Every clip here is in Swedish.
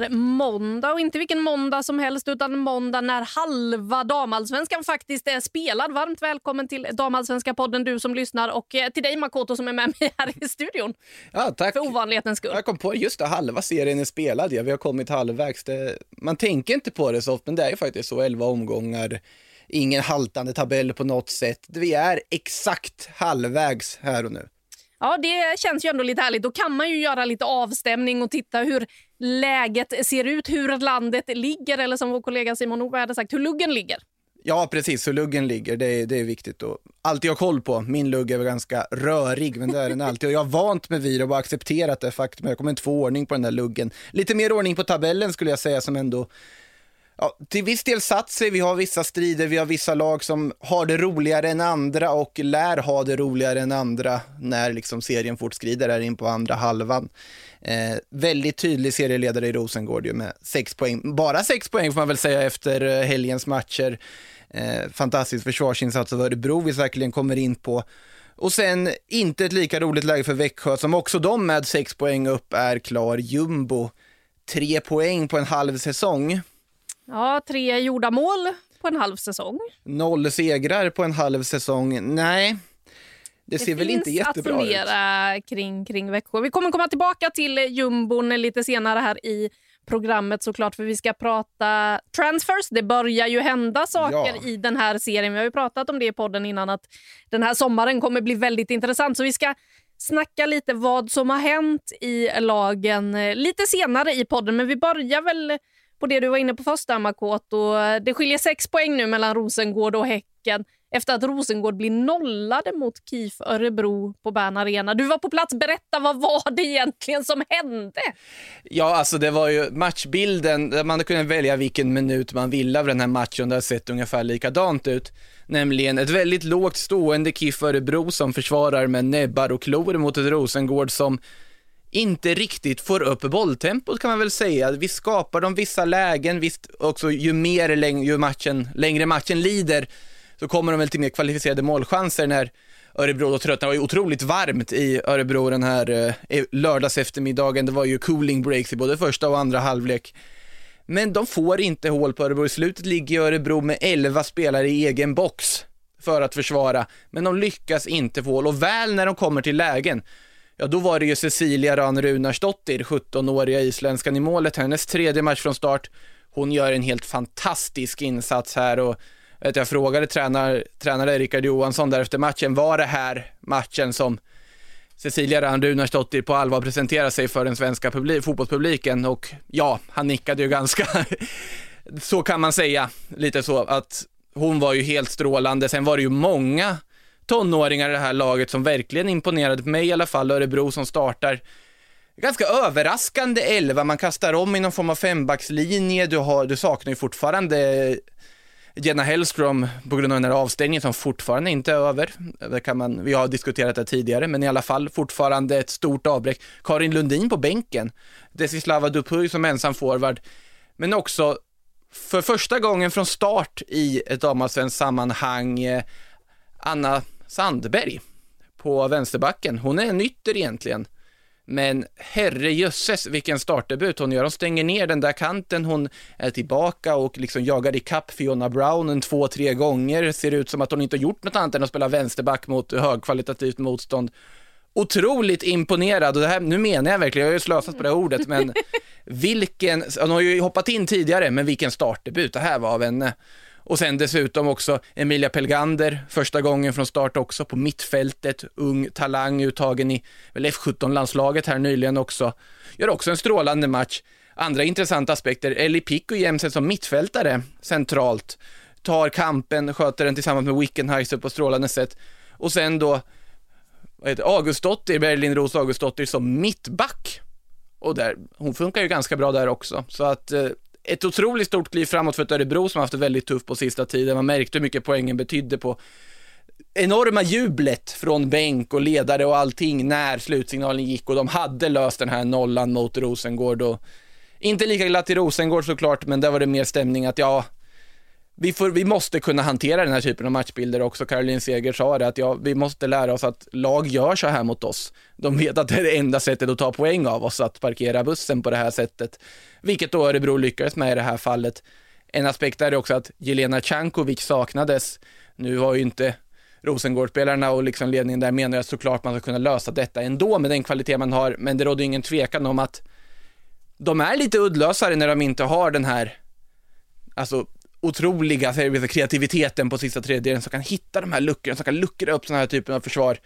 är måndag och inte vilken måndag som helst utan måndag när halva damallsvenskan faktiskt är spelad. Varmt välkommen till damallsvenska podden du som lyssnar och eh, till dig Makoto som är med mig här i studion. Ja, tack. För ovanlighetens skull. Jag kom på, just det, halva serien är spelad, ja, vi har kommit halvvägs. Det, man tänker inte på det så ofta, men det är ju faktiskt så, 11 omgångar, ingen haltande tabell på något sätt. Vi är exakt halvvägs här och nu. Ja, det känns ju ändå lite härligt. Då kan man ju göra lite avstämning och titta hur läget ser ut, hur landet ligger eller som vår kollega Simon Norberg hade sagt, hur luggen ligger. Ja, precis, hur luggen ligger, det är, det är viktigt att alltid ha koll på. Min lugg är väl ganska rörig, men det är den alltid. Och jag har vant mig vid det och bara accepterat det faktum. Jag kommer inte få ordning på den där luggen. Lite mer ordning på tabellen skulle jag säga som ändå Ja, till viss del satt sig, vi har vissa strider, vi har vissa lag som har det roligare än andra och lär ha det roligare än andra när liksom serien fortskrider här in på andra halvan. Eh, väldigt tydlig serieledare i Rosengård ju med sex poäng, bara sex poäng får man väl säga efter eh, helgens matcher. Eh, fantastisk försvarsinsats av Örebro vi säkerligen kommer in på. Och sen inte ett lika roligt läge för Växjö som också de med sex poäng upp är klar jumbo. Tre poäng på en halv säsong. Ja, tre gjorda mål på en halv säsong. Noll segrar på en halv säsong. Nej, det, ser väl inte jättebra Det finns att fundera ut. kring, kring Växjö. Vi kommer komma tillbaka till jumbon lite senare här i programmet såklart för vi ska prata transfers. Det börjar ju hända saker Ja. i den här serien. Vi har ju pratat om det i podden innan att den här sommaren kommer bli väldigt intressant. Så vi ska snacka lite vad som har hänt i lagen eh, lite senare i podden. Men vi börjar väl på det du var inne på först där Makoto. Eh, det skiljer sex poäng nu mellan Rosengård och Häcken efter att Rosengård blir nollade mot KIF Örebro på Bern Arena. Du var på plats, berätta vad var det egentligen som hände? Ja, alltså det var ju matchbilden, man kunde välja vilken minut man ville av den här matchen, det har sett ungefär likadant ut. Nämligen ett väldigt lågt stående KIF Örebro som försvarar med näbbar och klor mot ett Rosengård som inte riktigt får upp bolltempot kan man väl säga. Vi skapar de vissa lägen, visst också ju mer läng- ju matchen, längre matchen lider så kommer de väl till mer kvalificerade målchanser när Örebro då tröttnar. Det var ju otroligt varmt i Örebro den här eh, lördags eftermiddagen. Det var ju cooling breaks i både första och andra halvlek. Men de får inte hål på Örebro. I slutet ligger Örebro med 11 spelare i egen box för att försvara, men de lyckas inte få hål. Och väl när de kommer till lägen, ja då var det ju Cecilia Ran Runarsdottir, 17-åriga isländskan i målet, hennes tredje match från start. Hon gör en helt fantastisk insats här och vet, jag frågade tränar, tränare Rickard Johansson där efter matchen, var det här matchen som Cecilia Ran Runarsdottir på allvar presenterar sig för den svenska publik, fotbollspubliken och ja, han nickade ju ganska, så kan man säga, lite så att hon var ju helt strålande. Sen var det ju många tonåringar i det här laget som verkligen imponerade på mig i alla fall, Örebro som startar ganska överraskande elva, man kastar om i någon form av fembackslinje, du, har, du saknar ju fortfarande Jenna Hellström på grund av den här avstängningen som fortfarande inte är över. Det kan man, vi har diskuterat det tidigare, men i alla fall fortfarande ett stort avbräck. Karin Lundin på bänken, Desislava Dupuy som ensam forward, men också för första gången från start i ett damallsvenskt sammanhang, eh, Anna Sandberg på vänsterbacken. Hon är en ytter egentligen. Men herrejösses vilken startdebut hon gör. Hon stänger ner den där kanten, hon är tillbaka och liksom jagar ikapp Fiona Brown en två, tre gånger. Ser ut som att hon inte har gjort något annat än att spela vänsterback mot högkvalitativt motstånd. Otroligt imponerad och det här, nu menar jag verkligen, jag har ju slösat på det här ordet, men vilken, hon har ju hoppat in tidigare, men vilken startdebut det här var av henne. Och sen dessutom också Emilia Pelgander, första gången från start också på mittfältet, ung talang uttagen i F17-landslaget här nyligen också. Gör också en strålande match. Andra intressanta aspekter, Ellie Pico jämställd som mittfältare centralt, tar kampen, sköter den tillsammans med Wickenheiser på strålande sätt. Och sen då vad heter, Augustdottir, Berlin Ros Augustdottir som mittback. Och där, hon funkar ju ganska bra där också. Så att eh, ett otroligt stort kliv framåt för ett Örebro som haft det väldigt tufft på sista tiden. Man märkte hur mycket poängen betydde på enorma jublet från bänk och ledare och allting när slutsignalen gick och de hade löst den här nollan mot Rosengård och inte lika glatt i Rosengård såklart, men där var det mer stämning att ja, vi, får, vi måste kunna hantera den här typen av matchbilder också. Caroline Seger sa det att ja, vi måste lära oss att lag gör så här mot oss. De vet att det är det enda sättet att ta poäng av oss, att parkera bussen på det här sättet. Vilket då Örebro lyckades med i det här fallet. En aspekt är också att Jelena Cankovic saknades. Nu var ju inte Rosengårdsspelarna och liksom ledningen där menar att såklart man ska kunna lösa detta ändå med den kvalitet man har, men det råder ingen tvekan om att de är lite uddlösare när de inte har den här, alltså otroliga kreativiteten på sista tredjedelen som kan hitta de här luckorna, som kan luckra upp sådana här typen av försvar.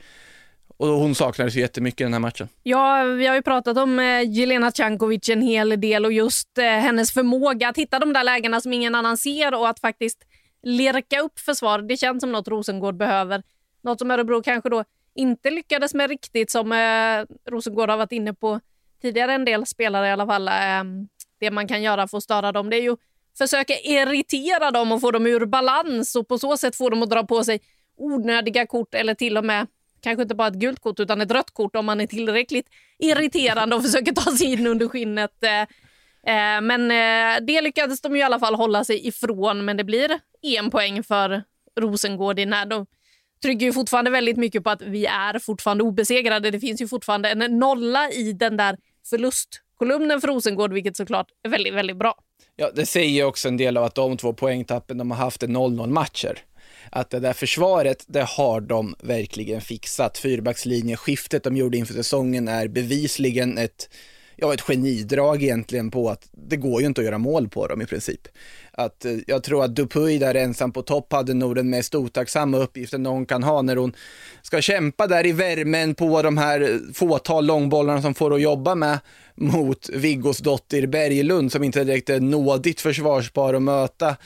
Och hon saknades ju jättemycket i den här matchen. Ja, vi har ju pratat om eh, Jelena Cankovic en hel del och just eh, hennes förmåga att hitta de där lägena som ingen annan ser och att faktiskt lirka upp försvar. Det känns som något Rosengård behöver. Något som Örebro kanske då inte lyckades med riktigt som eh, Rosengård har varit inne på tidigare en del spelare i alla fall. Eh, det man kan göra för att störa dem det är ju försöka irritera dem och få dem ur balans och på så sätt få dem att dra på sig onödiga kort eller till och med kanske inte bara ett gult kort utan ett rött kort om man är tillräckligt irriterande och försöker ta sig in under skinnet. Eh, eh, men eh, det lyckades de i alla fall hålla sig ifrån men det blir en poäng för Rosengård i när de trycker ju fortfarande väldigt mycket på att vi är fortfarande obesegrade. Det finns ju fortfarande en nolla i den där förlustkolumnen för Rosengård vilket såklart är väldigt, väldigt bra. Ja, det säger också en del av att de två poängtappen de har haft är 0-0 matcher. Att det där försvaret, det har de verkligen fixat. Fyrbackslinjeskiftet de gjorde inför säsongen är bevisligen ett ja, ett genidrag egentligen på att det går ju inte att göra mål på dem i princip. Att, eh, jag tror att Dupuy där ensam på topp hade nog den mest otacksamma uppgiften någon kan ha när hon ska kämpa där i värmen på de här eh, fåtal långbollarna som får att jobba med mot Viggos dotter Berglund som inte direkt är nådigt försvarsbar att möta.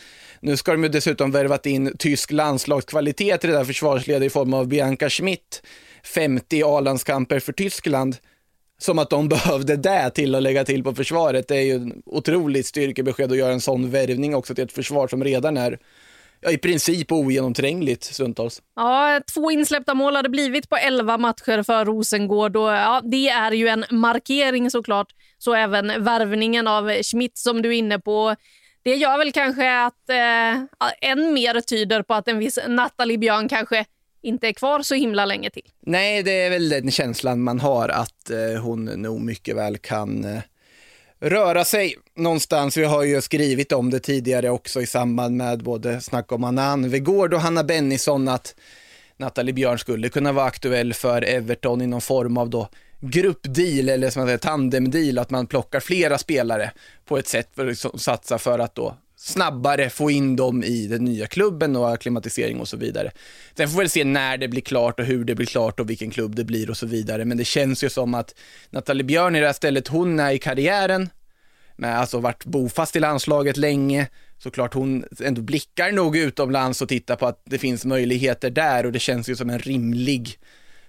Nu ska de ju dessutom värvat in tysk landslagskvalitet i det där försvarsledet i form av Bianca Schmidt, 50 A-landskamper för Tyskland som att de behövde det till att lägga till på försvaret. Det är ju en otroligt styrkebesked att göra en sån värvning också till ett försvar som redan är ja, i princip ogenomträngligt stundtals. Ja, två insläppta mål har det blivit på 11 matcher för Rosengård och ja, det är ju en markering såklart. Så även värvningen av Schmidt som du är inne på. Det gör väl kanske att eh, än mer tyder på att en viss Nathalie Björn kanske inte är kvar så himla länge till. Nej, det är väl den känslan man har att eh, hon nog mycket väl kan eh, röra sig någonstans. Vi har ju skrivit om det tidigare också i samband med både snack om Anna Anvegård och Hanna Bennison att Nathalie Björn skulle kunna vara aktuell för Everton i någon form av då gruppdeal eller som man säger tandemdeal, att man plockar flera spelare på ett sätt för att liksom satsa för att då snabbare få in dem i den nya klubben och akklimatisering och så vidare. Sen får vi väl se när det blir klart och hur det blir klart och vilken klubb det blir och så vidare. Men det känns ju som att Nathalie Björn i det här stället, hon är i karriären, med alltså varit bofast i landslaget länge, såklart hon ändå blickar nog utomlands och tittar på att det finns möjligheter där och det känns ju som en rimlig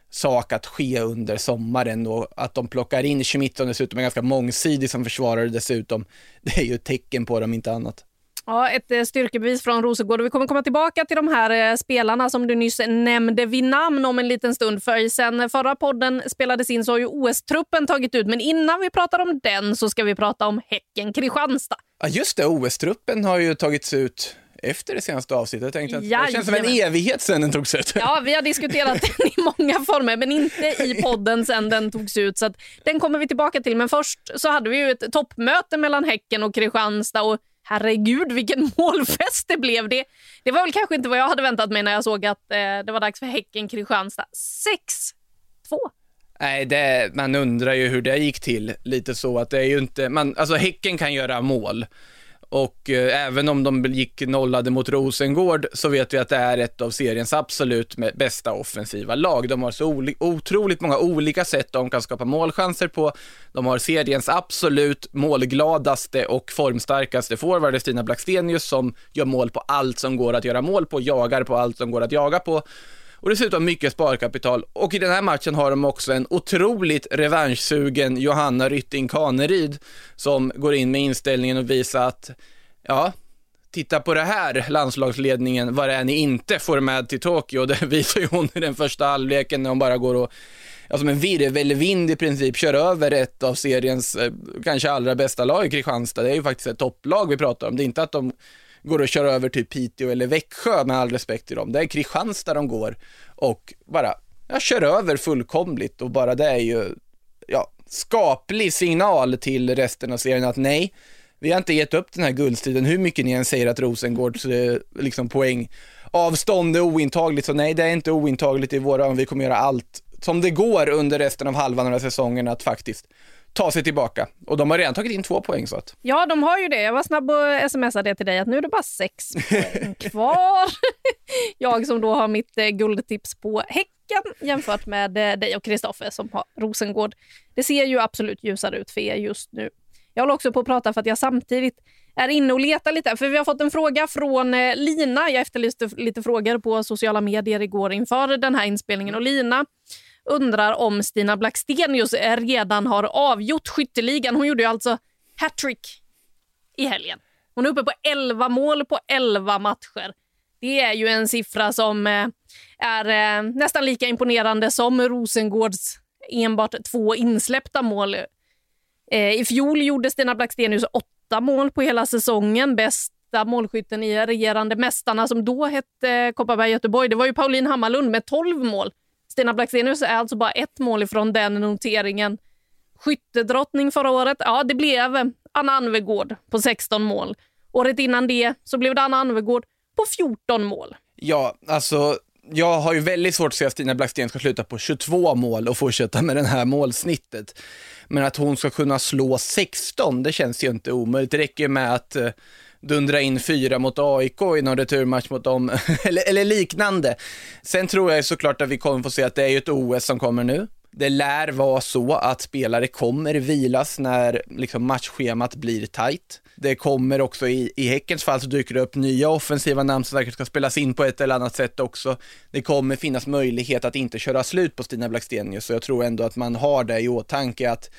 sak att ske under sommaren och att de plockar in Schmidt som dessutom är ganska mångsidig som försvarare dessutom, det är ju ett tecken på dem, inte annat. Ja, ett eh, styrkebevis från Rosengård. Vi kommer komma tillbaka till de här eh, spelarna som du nyss nämnde vid namn om en liten stund. För sen förra podden spelades in så har ju OS-truppen tagit ut. Men innan vi pratar om den så ska vi prata om Häcken-Kristianstad. Ja, just det. OS-truppen har ju tagits ut efter det senaste avsnittet. Jag tänkte att det känns som en evighet sedan den togs ut. Ja, vi har diskuterat den i många former, men inte i podden sedan den togs ut. Så den kommer vi tillbaka till. Men först så hade vi ju ett toppmöte mellan Häcken och Kristianstad. Och herregud vilken målfest det blev. Det, det var väl kanske inte vad jag hade väntat mig när jag såg att eh, det var dags för Häcken-Kristianstad. 6-2. Nej, det, man undrar ju hur det gick till. Lite så att det är ju inte, man, alltså Häcken kan göra mål och eh, även om de gick nollade mot Rosengård så vet vi att det är ett av seriens absolut bästa offensiva lag. De har så otroligt många olika sätt de kan skapa målchanser på. De har seriens absolut målgladaste och formstarkaste forward, Stina Blackstenius, som gör mål på allt som går att göra mål på, jagar på allt som går att jaga på. Och dessutom mycket sparkapital. Och i den här matchen har de också en otroligt revanschsugen Johanna Rytting Kaneryd som går in med inställningen och visar att, ja, titta på det här landslagsledningen, vad det är ni inte får med till Tokyo. Det visar ju hon i den första halvleken när hon bara går och ja, som en virvelvind i princip kör över ett av seriens eh, kanske allra bästa lag, i Kristianstad. Det är ju faktiskt ett topplag vi pratar om. Det är inte att de går och kör över typ Piteå eller Växjö med all respekt till dem. Det är Kristianstad de går och bara ja, kör över fullkomligt och bara det är ju ja, skaplig signal till resten av serien att nej, vi har inte gett upp den här guldstriden hur mycket ni än säger att Rosengårds eh, liksom poäng avstånd är ointagligt, så nej det är inte ointagligt i våra, vi kommer göra allt som det går under resten av halvan av den här säsongen att faktiskt ta sig tillbaka. Och de har redan tagit in två poäng så att Ja, de har ju det. Jag var snabb och smsade det till dig att nu är det bara sex poäng kvar. jag som då har mitt eh, guldtips på Häcken jämfört med eh, dig och Kristoffer som har Rosengård. Det ser ju absolut ljusare ut för er just nu. Jag håller också på att prata för att jag samtidigt är inne och letar lite. För vi har fått en fråga från eh, Lina. Jag efterlyste lite frågor på sociala medier igår inför den här inspelningen. Och Lina undrar om Stina Blackstenius redan har avgjort skytteligan. Hon gjorde ju alltså hattrick i helgen. Hon är uppe på 11 mål på 11 matcher. Det är ju en siffra som eh, är eh, nästan lika imponerande som Rosengårds enbart två insläppta mål. Eh, I fjol gjorde Stina Blackstenius åtta mål på hela säsongen. Bästa målskytten i regerande mästarna som då hette Kopparberg Göteborg, det var ju Pauline Hammarlund med 12 mål. Stina Blackstenius är alltså bara ett mål ifrån den noteringen. Skyttedrottning förra året, ja det blev eh, Anna Anvegård på 16 mål. Året innan det så blev det Anna Anvegård på 14 mål. Ja, alltså jag har ju väldigt svårt att se att Stina Blacksten ska sluta på 22 mål och fortsätta med det här målsnittet. Men att hon ska kunna slå 16, det känns ju inte omöjligt. Det räcker med att eh, dundra in fyra mot AIK i någon returmatch mot dem, eller, eller liknande. Sen tror jag såklart att vi kommer få se att det är ju ett OS som kommer nu. Det lär vara så att spelare kommer vilas när liksom, matchschemat blir tajt. Det kommer också i, i Häckens fall så dyker det upp nya offensiva namn som säkert ska spelas in på ett eller annat sätt också. Det kommer finnas möjlighet att inte köra slut på Stina Blackstenius så jag tror ändå att man har det i åtanke att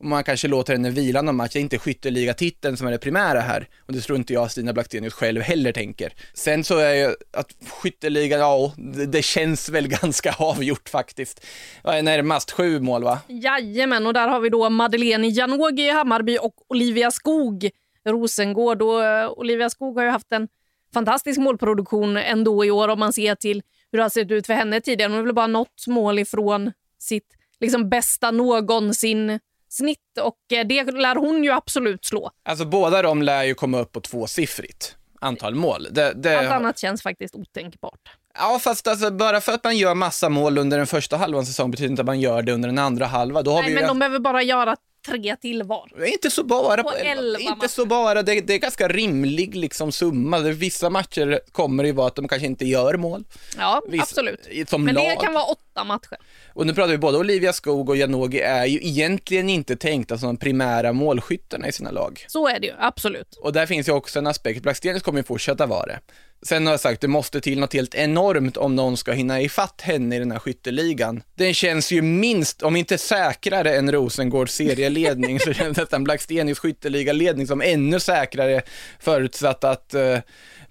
man kanske låter henne vila någon match, det är inte skytteligatiteln som är det primära här. Och det tror inte jag Stina Blackstenius själv heller tänker. Sen så är ju att skytteligan, ja, det, känns väl ganska avgjort faktiskt. Vad är närmast? Sju mål va? Jajamän, och där har vi då Madeleine Janogy i Hammarby och Olivia Skog Rosengård. Och eh, Olivia Skog har ju haft en fantastisk målproduktion ändå i år om man ser till hur det har sett ut för henne tidigare. Hon har väl bara nått mål ifrån sitt liksom, bästa någonsin snitt och eh, det lär hon ju absolut slå. Alltså båda de lär ju komma upp på tvåsiffrigt antal mål. Det, det, Allt annat känns faktiskt otänkbart. Ja, fast alltså, bara för att man gör massa mål under den första halvan säsong betyder inte att man gör det under den andra halvan. Då har Nej, vi men ju de behöver bara göra tre till var. Det är Inte så bara. På elva inte matcher. så bara. Det, det är ganska rimlig liksom, summa. Det- Vissa matcher kommer det ju vara att de kanske inte gör mål. Ja, Viss- absolut. Som Men det lag. kan vara åtta matcher. Och nu pratar vi både Olivia Skog och Janogy är ju egentligen inte tänkta som de primära målskyttarna i sina lag. Så är det ju, absolut. Och där finns ju också en aspekt. Blackstenius kommer ju fortsätta vara det. Sen har jag sagt, det måste till något helt enormt om någon ska hinna ifatt henne i den här skytteligan. Den känns ju minst, om inte säkrare än Rosengårds serieledning, så känns nästan Blackstenius skytteligaledning som ännu säkrare förutsatt att eh,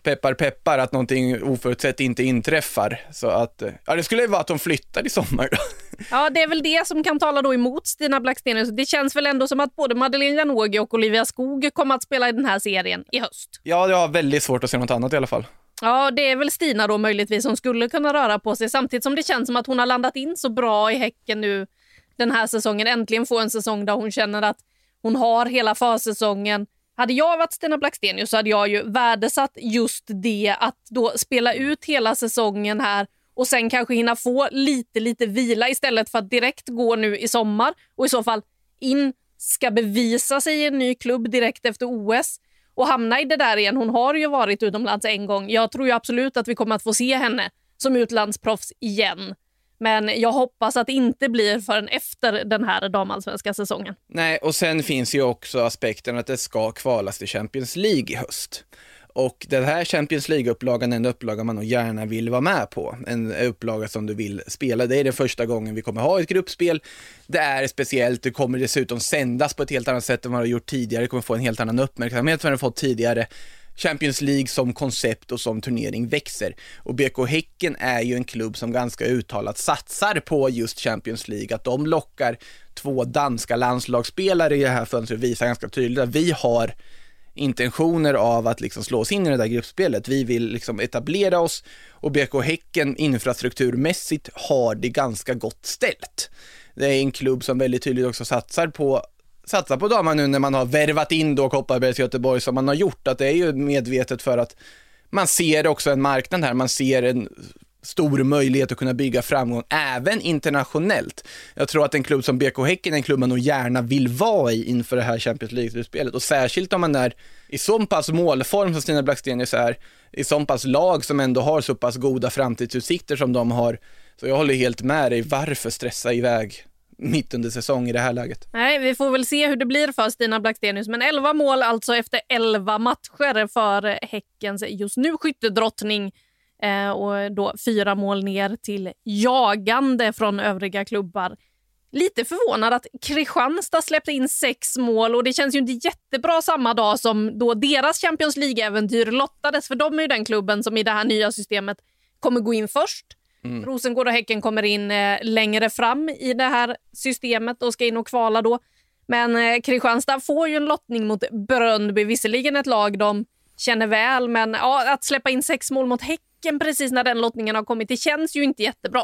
peppar peppar att någonting oförutsett inte inträffar. Så att, eh, ja det skulle ju vara att de flyttar i sommar då. Ja, det är väl det som kan tala då emot Stina Blackstenius. Det känns väl ändå som att både Madeleine Janogy och Olivia Skog kommer att spela i den här serien i höst. Ja, jag har väldigt svårt att se något annat i alla fall. Ja, det är väl Stina då möjligtvis som skulle kunna röra på sig samtidigt som det känns som att hon har landat in så bra i Häcken nu den här säsongen. Äntligen få en säsong där hon känner att hon har hela försäsongen. Hade jag varit Stina Blackstenius så hade jag ju värdesatt just det att då spela ut hela säsongen här och sen kanske hinna få lite, lite vila istället för att direkt gå nu i sommar och i så fall in, ska bevisa sig i en ny klubb direkt efter OS och hamna i det där igen. Hon har ju varit utomlands en gång. Jag tror ju absolut att vi kommer att få se henne som utlandsproffs igen. Men jag hoppas att det inte blir förrän efter den här damallsvenska säsongen. Nej, och sen finns ju också aspekten att det ska kvalas till Champions League i höst. Och den här Champions League-upplagan är en upplaga man nog gärna vill vara med på. En upplaga som du vill spela. Det är den första gången vi kommer ha ett gruppspel. Det är speciellt, det kommer dessutom sändas på ett helt annat sätt än vad det har gjort tidigare. Det kommer få en helt annan uppmärksamhet än det fått tidigare. Champions League som koncept och som turnering växer. Och BK Häcken är ju en klubb som ganska uttalat satsar på just Champions League, att de lockar två danska landslagsspelare i det här fönstret visar ganska tydligt att vi har intentioner av att liksom slå oss in i det där gruppspelet. Vi vill liksom etablera oss och BK Häcken infrastrukturmässigt har det ganska gott ställt. Det är en klubb som väldigt tydligt också satsar på satsar på damerna nu när man har värvat in då Kopparbergs Göteborg som man har gjort, att det är ju medvetet för att man ser också en marknad här, man ser en stor möjlighet att kunna bygga framgång även internationellt. Jag tror att en klubb som BK Häcken är en klubb man nog gärna vill vara i inför det här Champions League-slutspelet och särskilt om man är i så pass målform som Stina Blackstenius är, i så pass lag som ändå har så pass goda framtidsutsikter som de har. Så jag håller helt med dig, varför stressa iväg mitt under säsong i det här läget. Nej, vi får väl se hur det blir för Stina Blackstenius. Men 11 mål alltså efter 11 matcher för Häckens just nu skyttedrottning. Eh, och då fyra mål ner till jagande från övriga klubbar. Lite förvånad att Kristianstad släppte in sex mål och det känns ju inte jättebra samma dag som då deras Champions League-äventyr lottades. För de är ju den klubben som i det här nya systemet kommer gå in först. Mm. Rosengård och Häcken kommer in eh, längre fram i det här systemet och ska in och kvala då. Men eh, Kristianstad får ju en lottning mot Bröndby, visserligen ett lag de känner väl, men ja, att släppa in sex mål mot Häcken precis när den lottningen har kommit, det känns ju inte jättebra.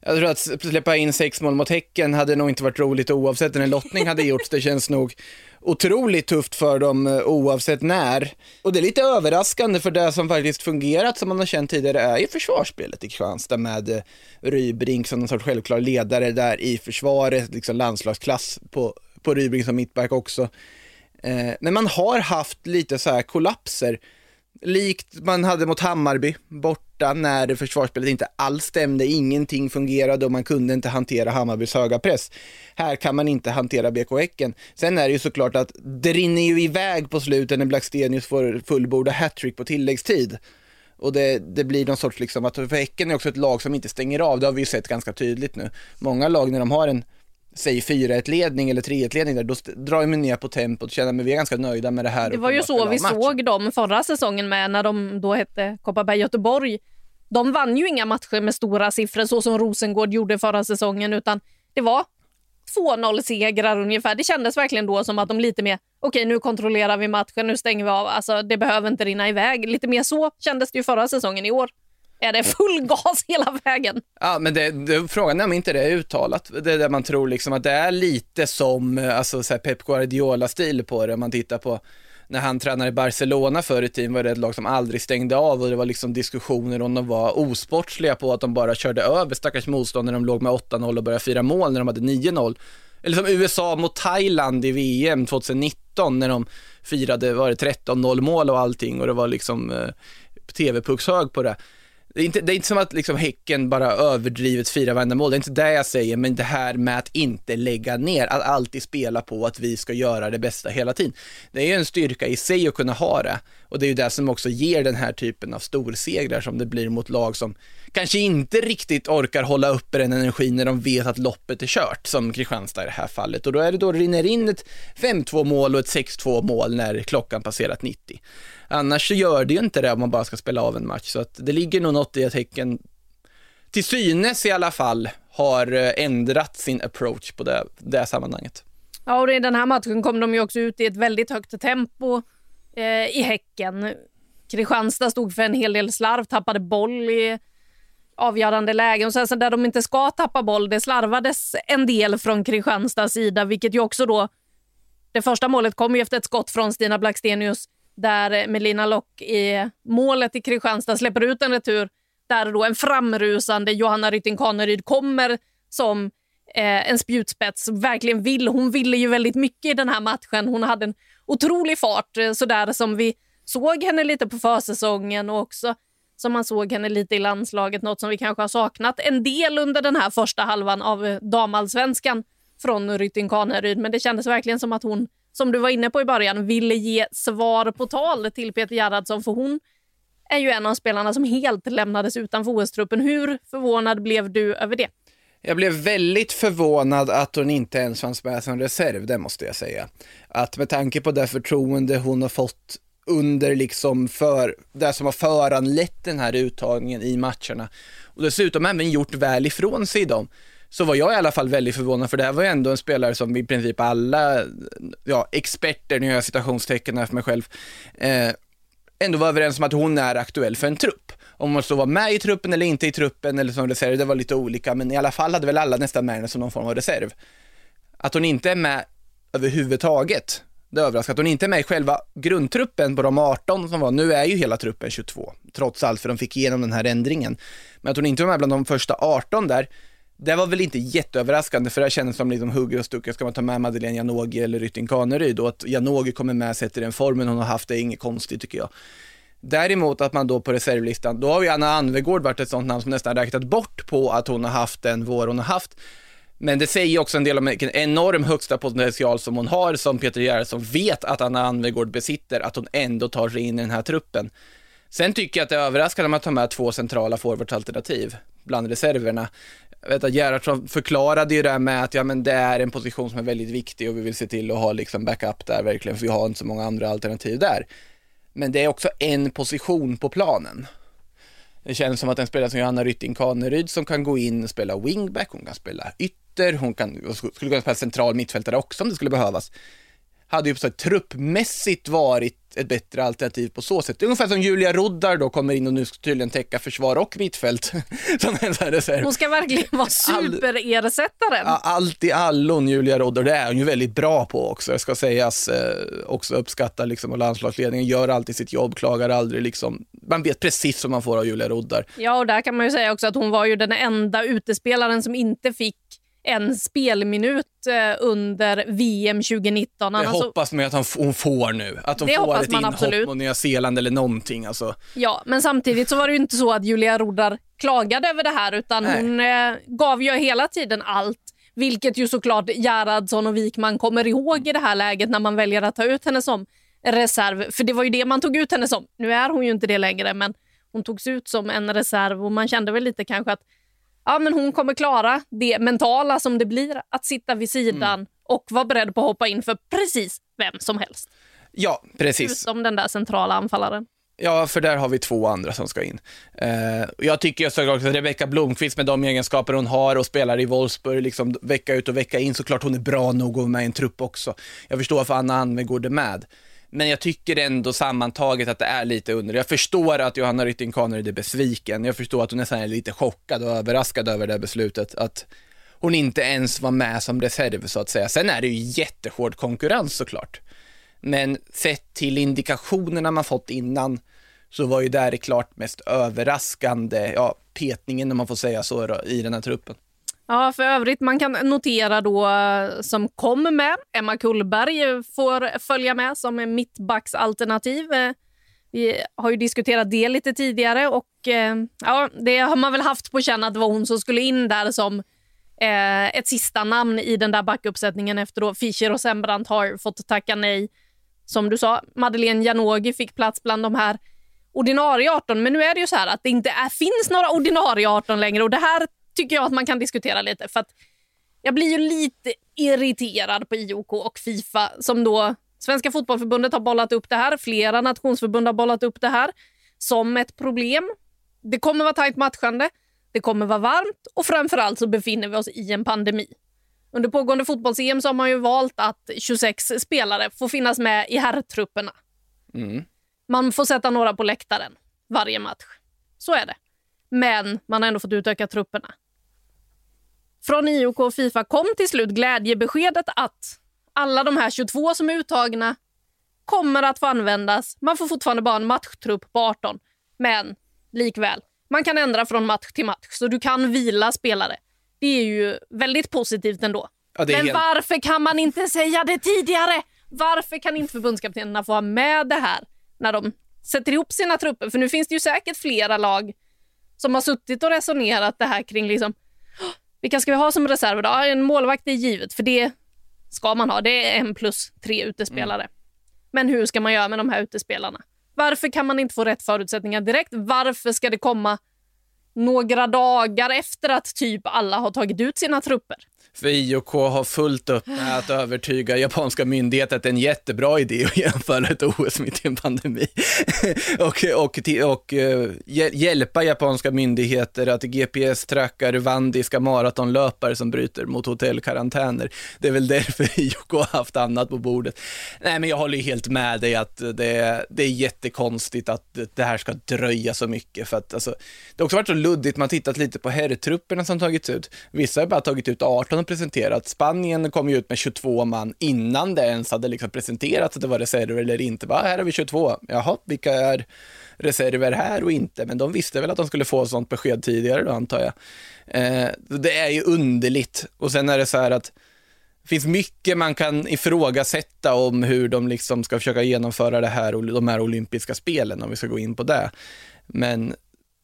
Jag tror att släppa in sex mål mot Häcken hade nog inte varit roligt oavsett när en lottning hade gjorts. Det känns nog otroligt tufft för dem eh, oavsett när. Och det är lite överraskande för det som faktiskt fungerat som man har känt tidigare är ju försvarsspelet i Kristianstad med eh, Rybrink som någon sorts självklar ledare där i försvaret, liksom landslagsklass på, på Rybrink som mittback också. Eh, men man har haft lite så här kollapser likt man hade mot Hammarby borta när försvarsspelet inte alls stämde, ingenting fungerade och man kunde inte hantera Hammarbys höga press. Här kan man inte hantera BK Häcken. Sen är det ju såklart att det rinner ju iväg på slutet när Blackstenius får fullborda hattrick på tilläggstid. Och det, det, blir någon sorts liksom att, för Häcken är också ett lag som inte stänger av, det har vi ju sett ganska tydligt nu. Många lag när de har en säg 4-1-ledning eller 3-1-ledning där, då drar man ner på tempot och känner att vi är ganska nöjda med det här. Det var ju så vi såg dem förra säsongen med när de då hette Kopparberg Göteborg. De vann ju inga matcher med stora siffror så som Rosengård gjorde förra säsongen utan det var 2-0-segrar ungefär. Det kändes verkligen då som att de lite mer, okej okay, nu kontrollerar vi matchen, nu stänger vi av, alltså det behöver inte rinna iväg. Lite mer så kändes det ju förra säsongen i år är det full gas hela vägen. Ja, men det, det, frågan är om inte det är uttalat. Det är där man tror liksom att det är lite som eh, alltså, så Pep Guardiola-stil på det, om man tittar på när han tränade i Barcelona förr i tiden var det ett lag som aldrig stängde av och det var liksom diskussioner om de var osportsliga på att de bara körde över stackars motståndare när de låg med 8-0 och började fira mål när de hade 9-0. Eller som USA mot Thailand i VM 2019 när de firade, var det 13-0 mål och allting och det var liksom eh, tv-puckshög på det. Det är, inte, det är inte som att liksom Häcken bara överdrivet firar varenda mål, det är inte det jag säger, men det här med att inte lägga ner, att alltid spela på att vi ska göra det bästa hela tiden. Det är ju en styrka i sig att kunna ha det och det är ju det som också ger den här typen av storsegrar som det blir mot lag som kanske inte riktigt orkar hålla uppe den energin när de vet att loppet är kört, som Kristianstad i det här fallet. Och då är det då rinner in ett 5-2 mål och ett 6-2 mål när klockan passerat 90. Annars så gör det ju inte det om man bara ska spela av en match, så att det ligger nog något i att Häcken, till synes i alla fall, har eh, ändrat sin approach på det, det sammanhanget. Ja, och i den här matchen kom de ju också ut i ett väldigt högt tempo eh, i Häcken. Kristianstad stod för en hel del slarv, tappade boll i avgörande lägen. Och sen så där de inte ska tappa boll, det slarvades en del från Kristianstads sida, vilket ju också då... Det första målet kom ju efter ett skott från Stina Blackstenius där Melina Lock i målet i Kristianstad släpper ut en retur där då en framrusande Johanna Rytting Kaneryd kommer som eh, en spjutspets. Verkligen vill. Hon ville ju väldigt mycket i den här matchen. Hon hade en otrolig fart, eh, så där som vi såg henne lite på försäsongen och också som man såg henne lite i landslaget, något som vi kanske har saknat en del under den här första halvan av damallsvenskan från Rytting Kaneryd. Men det kändes verkligen som att hon, som du var inne på i början, ville ge svar på tal till Peter Gerhardsson, för hon är ju en av spelarna som helt lämnades utanför OS-truppen. Hur förvånad blev du över det? Jag blev väldigt förvånad att hon inte ens fanns med som reserv, det måste jag säga. Att med tanke på det förtroende hon har fått under liksom för, det som har föranlett den här uttagningen i matcherna och dessutom även gjort väl ifrån sig i dem så var jag i alla fall väldigt förvånad för det här var ju ändå en spelare som i princip alla, ja, experter, nu gör jag citationstecken här för mig själv, eh, ändå var överens om att hon är aktuell för en trupp. Om hon så var med i truppen eller inte i truppen eller som reserv, det var lite olika, men i alla fall hade väl alla nästan med henne som någon form av reserv. Att hon inte är med överhuvudtaget, det överraskar. Att hon inte är med i själva grundtruppen på de 18 som var, nu är ju hela truppen 22, trots allt, för de fick igenom den här ändringen. Men att hon inte var med bland de första 18 där, det var väl inte jätteöverraskande för det kändes som liksom hugger och stuckar. Ska man ta med Madeleine Janogy eller Rytting Kaneryd och att Janogy kommer med sätter den formen hon har haft det är inget konstigt tycker jag. Däremot att man då på reservlistan, då har ju Anna Anvegård varit ett sånt namn som nästan räknat bort på att hon har haft den vår hon har haft. Men det säger också en del om vilken enorm högsta potential som hon har, som Peter Gerhardsson vet att Anna Anvegård besitter, att hon ändå tar sig in i den här truppen. Sen tycker jag att det är överraskande att man tar med två centrala forwardsalternativ bland reserverna. Jag vet att Gerhardsson förklarade ju det här med att ja, men det är en position som är väldigt viktig och vi vill se till att ha liksom backup där verkligen, för vi har inte så många andra alternativ där. Men det är också en position på planen. Det känns som att en spelare som Johanna Rytting Kaneryd som kan gå in och spela wingback, hon kan spela ytter, hon kan, skulle kunna spela central mittfältare också om det skulle behövas. Hade ju så truppmässigt varit ett bättre alternativ på så sätt. Ungefär som Julia Roddar då kommer in och nu ska tydligen täcka försvar och mittfält. som en sån reserv. Hon ska verkligen vara superersättaren. All, allt i allon Julia Roddar, det är hon ju väldigt bra på också, det ska sägas. Eh, också uppskattar liksom och landslagsledningen, gör alltid sitt jobb, klagar aldrig liksom. Man vet precis vad man får av Julia Roddar. Ja, och där kan man ju säga också att hon var ju den enda utespelaren som inte fick en spelminut eh, under VM 2019. Det Alltså, hoppas man att hon får nu, att hon Det får ett inhopp absolut. mot Nya Zeeland eller någonting alltså. ja, men samtidigt så var det ju inte så att Julia Roddar klagade över det här utan Nej. hon eh, gav ju hela tiden allt. Vilket ju såklart Gerhardsson och Wikman kommer ihåg i det här läget när man väljer att ta ut henne som reserv. För det var ju det man tog ut henne som. Nu är hon ju inte det längre men hon togs ut som en reserv och man kände väl lite kanske att ja, men hon kommer klara det mentala som det blir att sitta vid sidan Mm. och vara beredd på att hoppa in för precis vem som helst. Ja, precis. Utom den där centrala anfallaren. Ja, för där har vi två andra som ska in. Eh, jag tycker såklart att Rebecka Blomqvist med de egenskaper hon har och spelar i Wolfsburg liksom vecka ut och vecka in, såklart hon är bra nog att vara med i en trupp också. Jag förstår varför Anna Anvegård är med. Men jag tycker ändå sammantaget att det är lite under. Jag förstår att Johanna Rytting Kaneryd är besviken. Jag förstår att hon nästan är lite chockad och överraskad över det här beslutet. Att hon inte ens var med som reserv så att säga. Sen är det ju jättehård konkurrens såklart. Men sett till indikationerna man fått innan så var ju det här det klart mest överraskande, ja, petningen om man får säga så då, i den här truppen. Ja, för övrigt man kan notera då eh, som kommer med, Emma Kullberg får följa med som mittbacksalternativ. Eh, vi har ju diskuterat det lite tidigare och eh, ja, det har man väl haft på känn att det var hon som skulle in där som eh, ett sista namn i den där backuppsättningen efter då Fischer och Sembrant har fått tacka nej. Som du sa, Madeleine Janogy fick plats bland de här ordinarie 18, men nu är det ju så här att det inte är, finns några ordinarie 18 längre och det här tycker jag att man kan diskutera lite för jag blir ju lite irriterad på IOK och Fifa som då Svenska fotbollförbundet har bollat upp det här, flera nationsförbund har bollat upp det här som ett problem. Det kommer vara tajt matchande, det kommer vara varmt och framförallt så befinner vi oss i en pandemi. Under pågående fotbolls-EM så har man ju valt att 26 spelare får finnas med i herrtrupperna. Mm. Man får sätta några på läktaren varje match. Så är det. Men man har ändå fått utöka trupperna. Från IOK och Fifa kom till slut glädjebeskedet att alla de här 22 som är uttagna kommer att få användas. Man får fortfarande bara en matchtrupp på 18. Men likväl, man kan ändra från match till match så du kan vila spelare. Det är ju väldigt positivt ändå. Ja, Men helt- varför kan man inte säga det tidigare? Varför kan inte förbundskaptenerna få ha med det här när de sätter ihop sina trupper? För nu finns det ju säkert flera lag som har suttit och resonerat det här kring liksom, vilka ska vi ha som reserv? Då? En målvakt är givet, för det ska man ha. Det är en plus tre utespelare. Mm. Men hur ska man göra med de här utespelarna? Varför kan man inte få rätt förutsättningar direkt? Varför ska det komma några dagar efter att typ alla har tagit ut sina trupper? För IOK har fullt upp med att övertyga japanska myndigheter att det är en jättebra idé att genomföra ett OS mitt i en pandemi. och, och, och eh, hjälpa japanska myndigheter att GPS-tracka rwandiska maratonlöpare som bryter mot hotellkarantäner. Det är väl därför IOK har haft annat på bordet. Nej, men jag håller ju helt med dig att det, det är jättekonstigt att det här ska dröja så mycket. För att, alltså, det har också varit så luddigt, man har tittat lite på herrtrupperna som tagits ut. Vissa har bara tagit ut 18 redan presenterat. Spanien kom ju ut med 22 man innan det ens hade liksom presenterats att det var reserver eller inte. Bara, här har vi 22. Jaha, vilka är reserver här och inte? Men de visste väl att de skulle få sånt besked tidigare då, antar jag. Eh, det är ju underligt. Och sen är det så här att det finns mycket man kan ifrågasätta om hur de liksom ska försöka genomföra det här, de här olympiska spelen, om vi ska gå in på det. Men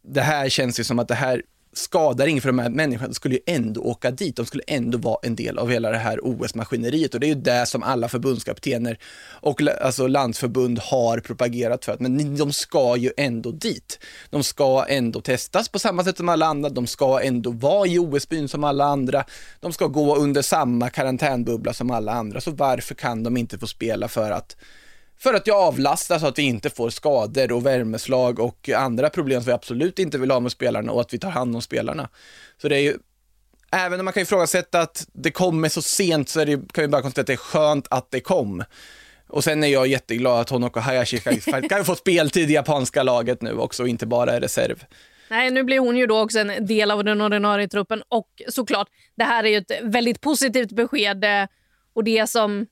det här känns ju som att det här skadar ingen för de här människorna de skulle ju ändå åka dit. De skulle ändå vara en del av hela det här OS-maskineriet och det är ju det som alla förbundskaptener och alltså landsförbund har propagerat för. Men de ska ju ändå dit. De ska ändå testas på samma sätt som alla andra. De ska ändå vara i OS-byn som alla andra. De ska gå under samma karantänbubbla som alla andra. Så varför kan de inte få spela för att för att jag avlastar så att vi inte får skador och värmeslag och andra problem som vi absolut inte vill ha med spelarna och att vi tar hand om spelarna. Så det är ju, även om man kan ifrågasätta att det kommer så sent så det, kan vi bara konstatera att det är skönt att det kom. Och sen är jag jätteglad att Honoko Hayashi kan få speltid i japanska laget nu också och inte bara är reserv. Nej, nu blir hon ju då också en del av den ordinarie truppen och såklart, det här är ju ett väldigt positivt besked eh, och det som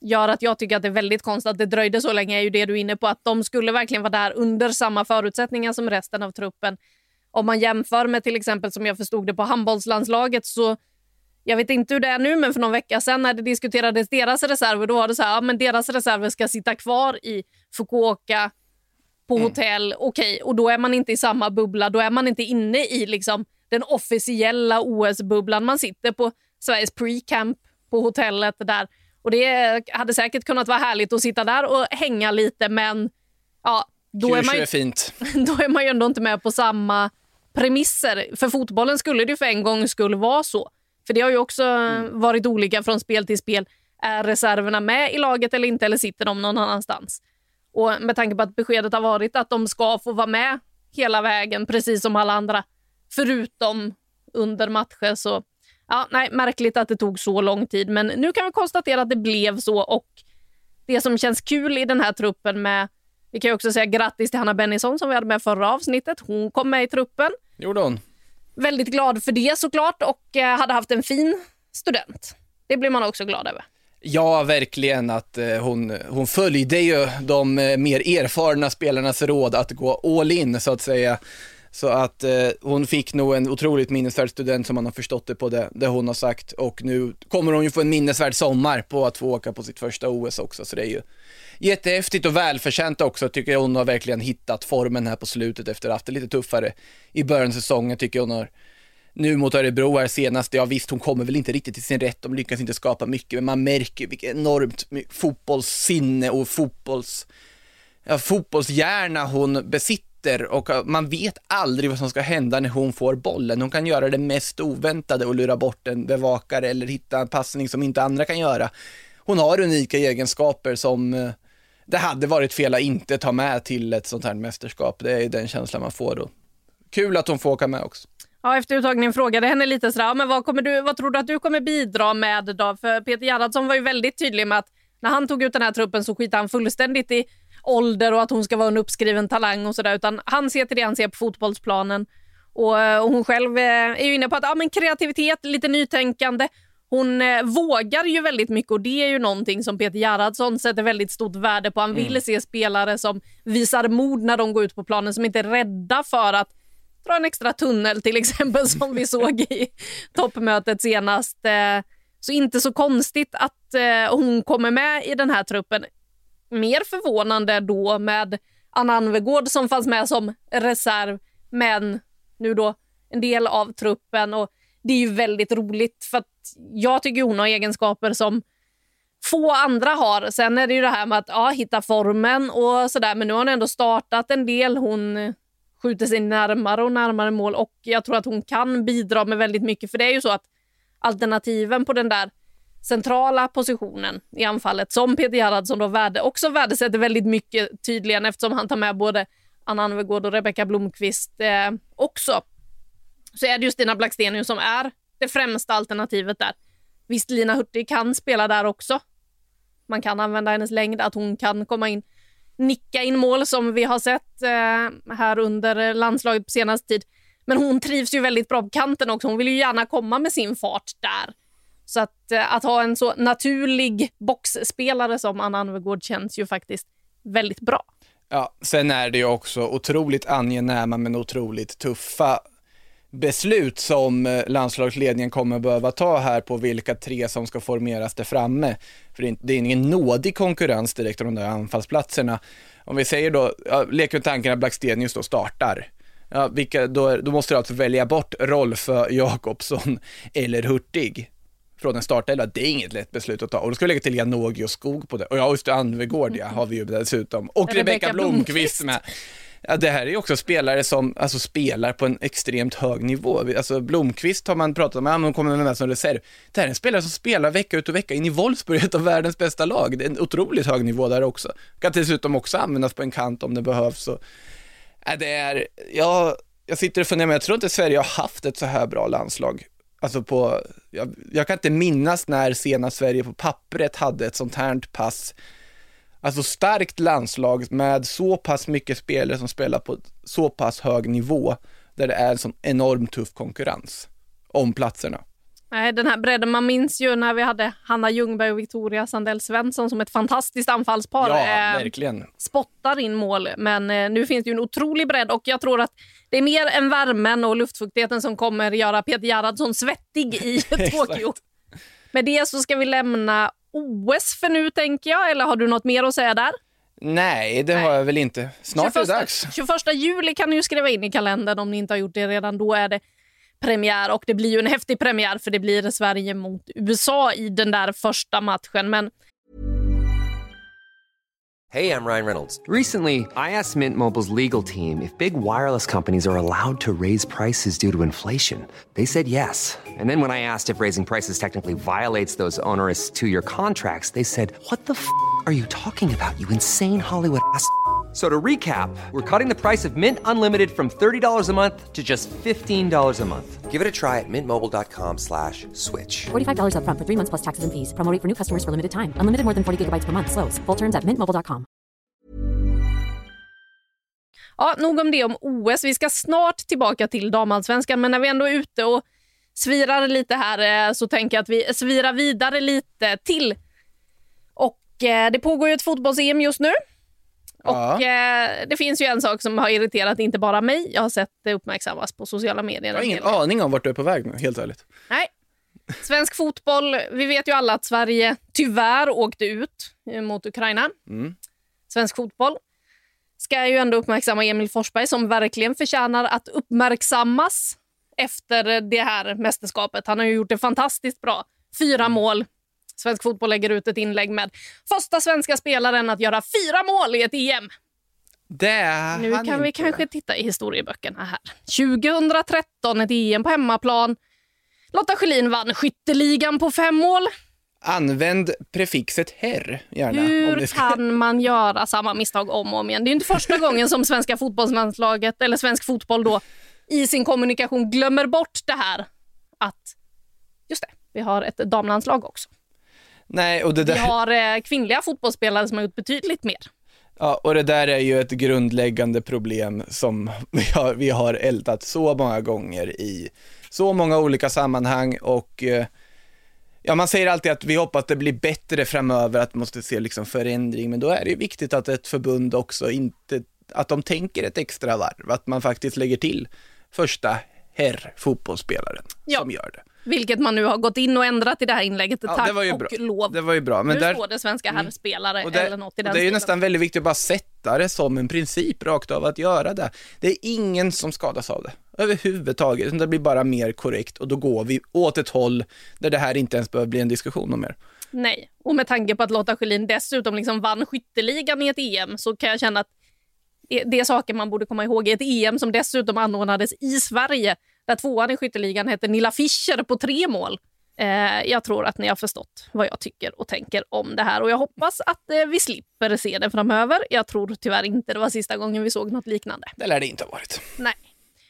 gör att jag tycker att det är väldigt konstigt att det dröjde så länge är ju det du är inne på. Att de skulle verkligen vara där under samma förutsättningar som resten av truppen. Om man jämför med till exempel som jag förstod det på handbollslandslaget så jag vet inte hur det är nu, men för någon vecka sedan när det diskuterades deras reserver, då var det så här, ja, men deras reserver ska sitta kvar i Fukuoka på mm. hotell. Okej, okay, och då är man inte i samma bubbla. Då är man inte inne i liksom, den officiella OS-bubblan. Man sitter på Sveriges pre-camp på hotellet där och Det hade säkert kunnat vara härligt att sitta där och hänga lite, men ja, då, är man, ju, är fint. då är man ju ändå inte med på samma premisser. För fotbollen skulle det för en gång skulle vara så. För det har ju också mm. varit olika från spel till spel. Är reserverna med i laget eller inte, eller sitter de någon annanstans? Och med tanke på att beskedet har varit att de ska få vara med hela vägen, precis som alla andra, förutom under matcher, så Ja, nej, märkligt att det tog så lång tid, men nu kan vi konstatera att det blev så. Och Det som känns kul i den här truppen med... Vi kan också säga grattis till Hanna Bennison som vi hade med förra avsnittet. Hon kom med i truppen. Gjorde hon. Väldigt glad för det såklart och eh, hade haft en fin student. Det blir man också glad över. Ja, verkligen att eh, hon, hon följde ju de eh, mer erfarna spelarnas råd att gå all in så att säga. Så att eh, hon fick nog en otroligt minnesvärd student som man har förstått det på det, det hon har sagt. Och nu kommer hon ju få en minnesvärd sommar på att få åka på sitt första OS också. Så det är ju jättehäftigt och välförtjänt också tycker jag. Hon har verkligen hittat formen här på slutet efter att ha haft det lite tuffare i början av säsongen tycker jag. Hon har nu mot Örebro här senast, ja visst hon kommer väl inte riktigt till sin rätt, de lyckas inte skapa mycket, men man märker vilket enormt fotbollssinne och fotbolls, ja, fotbollshjärna hon besitter ytter och eh, man vet aldrig vad som ska hända när hon får bollen. Hon kan göra det mest oväntade och lura bort en bevakare eller hitta en passning som inte andra kan göra. Hon har unika egenskaper som eh, det hade varit fel att inte ta med till ett sånt här mästerskap. Det är den känslan man får då. Kul att hon får åka med också. Ja, efter uttagningen frågade henne lite sådär, men vad, kommer du, vad tror du att du kommer bidra med då? För Peter Gerhardsson var ju väldigt tydlig med att när han tog ut den här truppen så skitade han fullständigt i ålder och att hon ska vara en uppskriven talang och sådär, utan han ser till det han ser på fotbollsplanen. Och, eh, och hon själv eh, är ju inne på att ja, men kreativitet, lite nytänkande. Hon eh, vågar ju väldigt mycket och det är ju någonting som Peter Gerhardsson sätter väldigt stort värde på. Han vill mm. se spelare som visar mod när de går ut på planen, som inte är rädda för att dra en extra tunnel till exempel som vi såg i toppmötet senast. Eh, Så inte så konstigt att hon kommer med i den här truppen. Mer förvånande då med Anna Anvegård som fanns med som reserv, men nu då en del av truppen. Och Det är ju väldigt roligt för att jag tycker hon har egenskaper som få andra har. Sen är det ju det här med att ja, hitta formen och sådär, men nu har hon ändå startat en del. Hon skjuter sig närmare och närmare mål och jag tror att hon kan bidra med väldigt mycket. För det är ju så att alternativen på den där centrala positionen i anfallet som Peter Gerhardsson då värde, också värdesätter väldigt mycket tydligen eftersom han tar med både Anna Anvegård och Rebecka Blomqvist eh, också. Så är det ju Stina Blackstenius som är det främsta alternativet där. Visst, Lina Hurtig kan spela där också. Man kan använda hennes längd, att hon kan komma in, nicka in mål som vi har sett eh, här under landslaget på senaste tid. Men hon trivs ju väldigt bra på kanten också. Hon vill ju gärna komma med sin fart där. Så att, eh, att ha en så naturlig boxspelare som Anna Anvegård känns ju faktiskt väldigt bra. Ja, sen är det ju också otroligt angenäma men otroligt tuffa beslut som eh, landslagsledningen kommer behöva ta här på vilka tre som ska formeras där framme. För det är ingen nådig konkurrens direkt om de där anfallsplatserna. Om vi säger då, ja, leker med tanken att Blackstenius då startar. Ja, vilka, då, då måste du alltså välja bort Rolfö, Jakobsson eller Hurtig från en startelva, det är inget lätt beslut att ta. Och då ska vi lägga till Janogy och Skog på det. Och ja, just det, Anvegård ja, har vi ju dessutom. Och Rebecka Blomqvist med. Ja, det här är ju också spelare som alltså, spelar på en extremt hög nivå. Alltså Blomqvist har man pratat om, ja, men kommer med som reserv. Det här är en spelare som spelar vecka ut och vecka in i Wolfsburg, ett av världens bästa lag. Det är en otroligt hög nivå där också. Kan dessutom också användas på en kant om det behövs. Så, ja, det är, ja, jag sitter och funderar, men jag tror inte Sverige har haft ett så här bra landslag. Alltså på, jag, jag kan inte minnas när sena Sverige på pappret hade ett sånt här pass Alltså starkt landslag med så pass mycket spelare som spelar på så pass hög nivå där det är en sån enormt tuff konkurrens om platserna. Nej, den här bredden, man minns ju när vi hade Hanna Ljungberg och Victoria Sandell Svensson som ett fantastiskt anfallspar. Ja, eh, verkligen. Spottar in mål, men eh, nu finns det ju en otrolig bredd och jag tror att det är mer än värmen och luftfuktigheten som kommer göra Peter Gerhardsson svettig i Tokyo. Med det så ska vi lämna OS för nu tänker jag, eller har du något mer att säga där? Nej, det har jag väl inte. Snart 21, är det dags. 21 juli kan ni ju skriva in i kalendern om ni inte har gjort det redan. Då är det premiär och det blir ju en häftig premiär för det blir Sverige mot USA i den där första matchen. Men Hej, jag Ryan Reynolds. Recently, I asked Mint Mobiles legal team if big wireless companies are allowed to raise prices due to inflation. They said yes. And then when I asked if raising prices technically violates those onerous two-year contracts, they said, what the f*** are you talking about, you insane Hollywood ass?" So to recap, we're cutting the price of Mint Unlimited from $30 a month to just $15 a month. Give it a try at mintmobile.com slash switch. $45 up front for three months plus taxes and fees. Promo rate for new customers for limited time. Unlimited more than 40 gigabytes per month. Slows. Full terms at mintmobile.com. Ja, nog om det om OS. Vi ska snart tillbaka till damallsvenskan, men när vi ändå är ute och svirar lite här eh, så tänker jag att vi svirar vidare lite till. Och eh, det pågår ju ett fotbolls-EM just nu. Ja. Och eh, Det finns ju en sak som har irriterat inte bara mig. Jag har sett det uppmärksammas på sociala medier. Jag har ingen aning om vart du är på väg nu, helt ärligt. Nej. Svensk fotboll, vi vet ju alla att Sverige tyvärr åkte ut mot Ukraina. Mm. Svensk fotboll ska ju ändå uppmärksamma Emil Forsberg som verkligen förtjänar att uppmärksammas efter det här mästerskapet. Han har ju gjort det fantastiskt bra. Fyra mm. mål, Svensk fotboll lägger ut ett inlägg med första svenska spelaren att göra fyra mål i ett EM. Nu kan inte. vi kanske titta i historieböckerna här. 2013, ett EM på hemmaplan. Lotta Schelin vann skytteligan på fem mål. Använd prefixet herr, gärna. Hur kan man göra samma misstag om och om igen? Det är inte första gången som svenska fotbollslandslaget, eller svensk fotboll då, i sin kommunikation glömmer bort det här att, just det, vi har ett damlandslag också. Nej, och det där... Vi har eh, kvinnliga fotbollsspelare som har gjort betydligt mer. Ja, och det där är ju ett grundläggande problem som vi har, vi har ältat så många gånger i så många olika sammanhang och eh, ja, man säger alltid att vi hoppas att det blir bättre framöver, att man måste se liksom förändring, men då är det ju viktigt att ett förbund också inte, att de tänker ett extra varv, att man faktiskt lägger till första herr fotbollsspelaren ja. som gör det. Vilket man nu har gått in och ändrat i det här inlägget. Ja, Tack och bra. lov. Det var ju bra. Men nu där, står det svenska herrspelare och det, eller något i den det är ju nästan väldigt viktigt att bara sätta det som en princip rakt av att göra det. Det är ingen som skadas av det överhuvudtaget, det blir bara mer korrekt och då går vi åt ett håll där det här inte ens behöver bli en diskussion om mer. Nej, och med tanke på att Lotta Schelin dessutom liksom vann skytteligan i ett EM så kan jag känna att det är saker man borde komma ihåg i ett EM som dessutom anordnades i Sverige där tvåan i skytteligan hette Nilla Fischer på tre mål. Eh, jag tror att ni har förstått vad jag tycker och tänker om det här och jag hoppas att eh, vi slipper se det framöver. Jag tror tyvärr inte det var sista gången vi såg något liknande. Det lär det inte ha varit. Nej.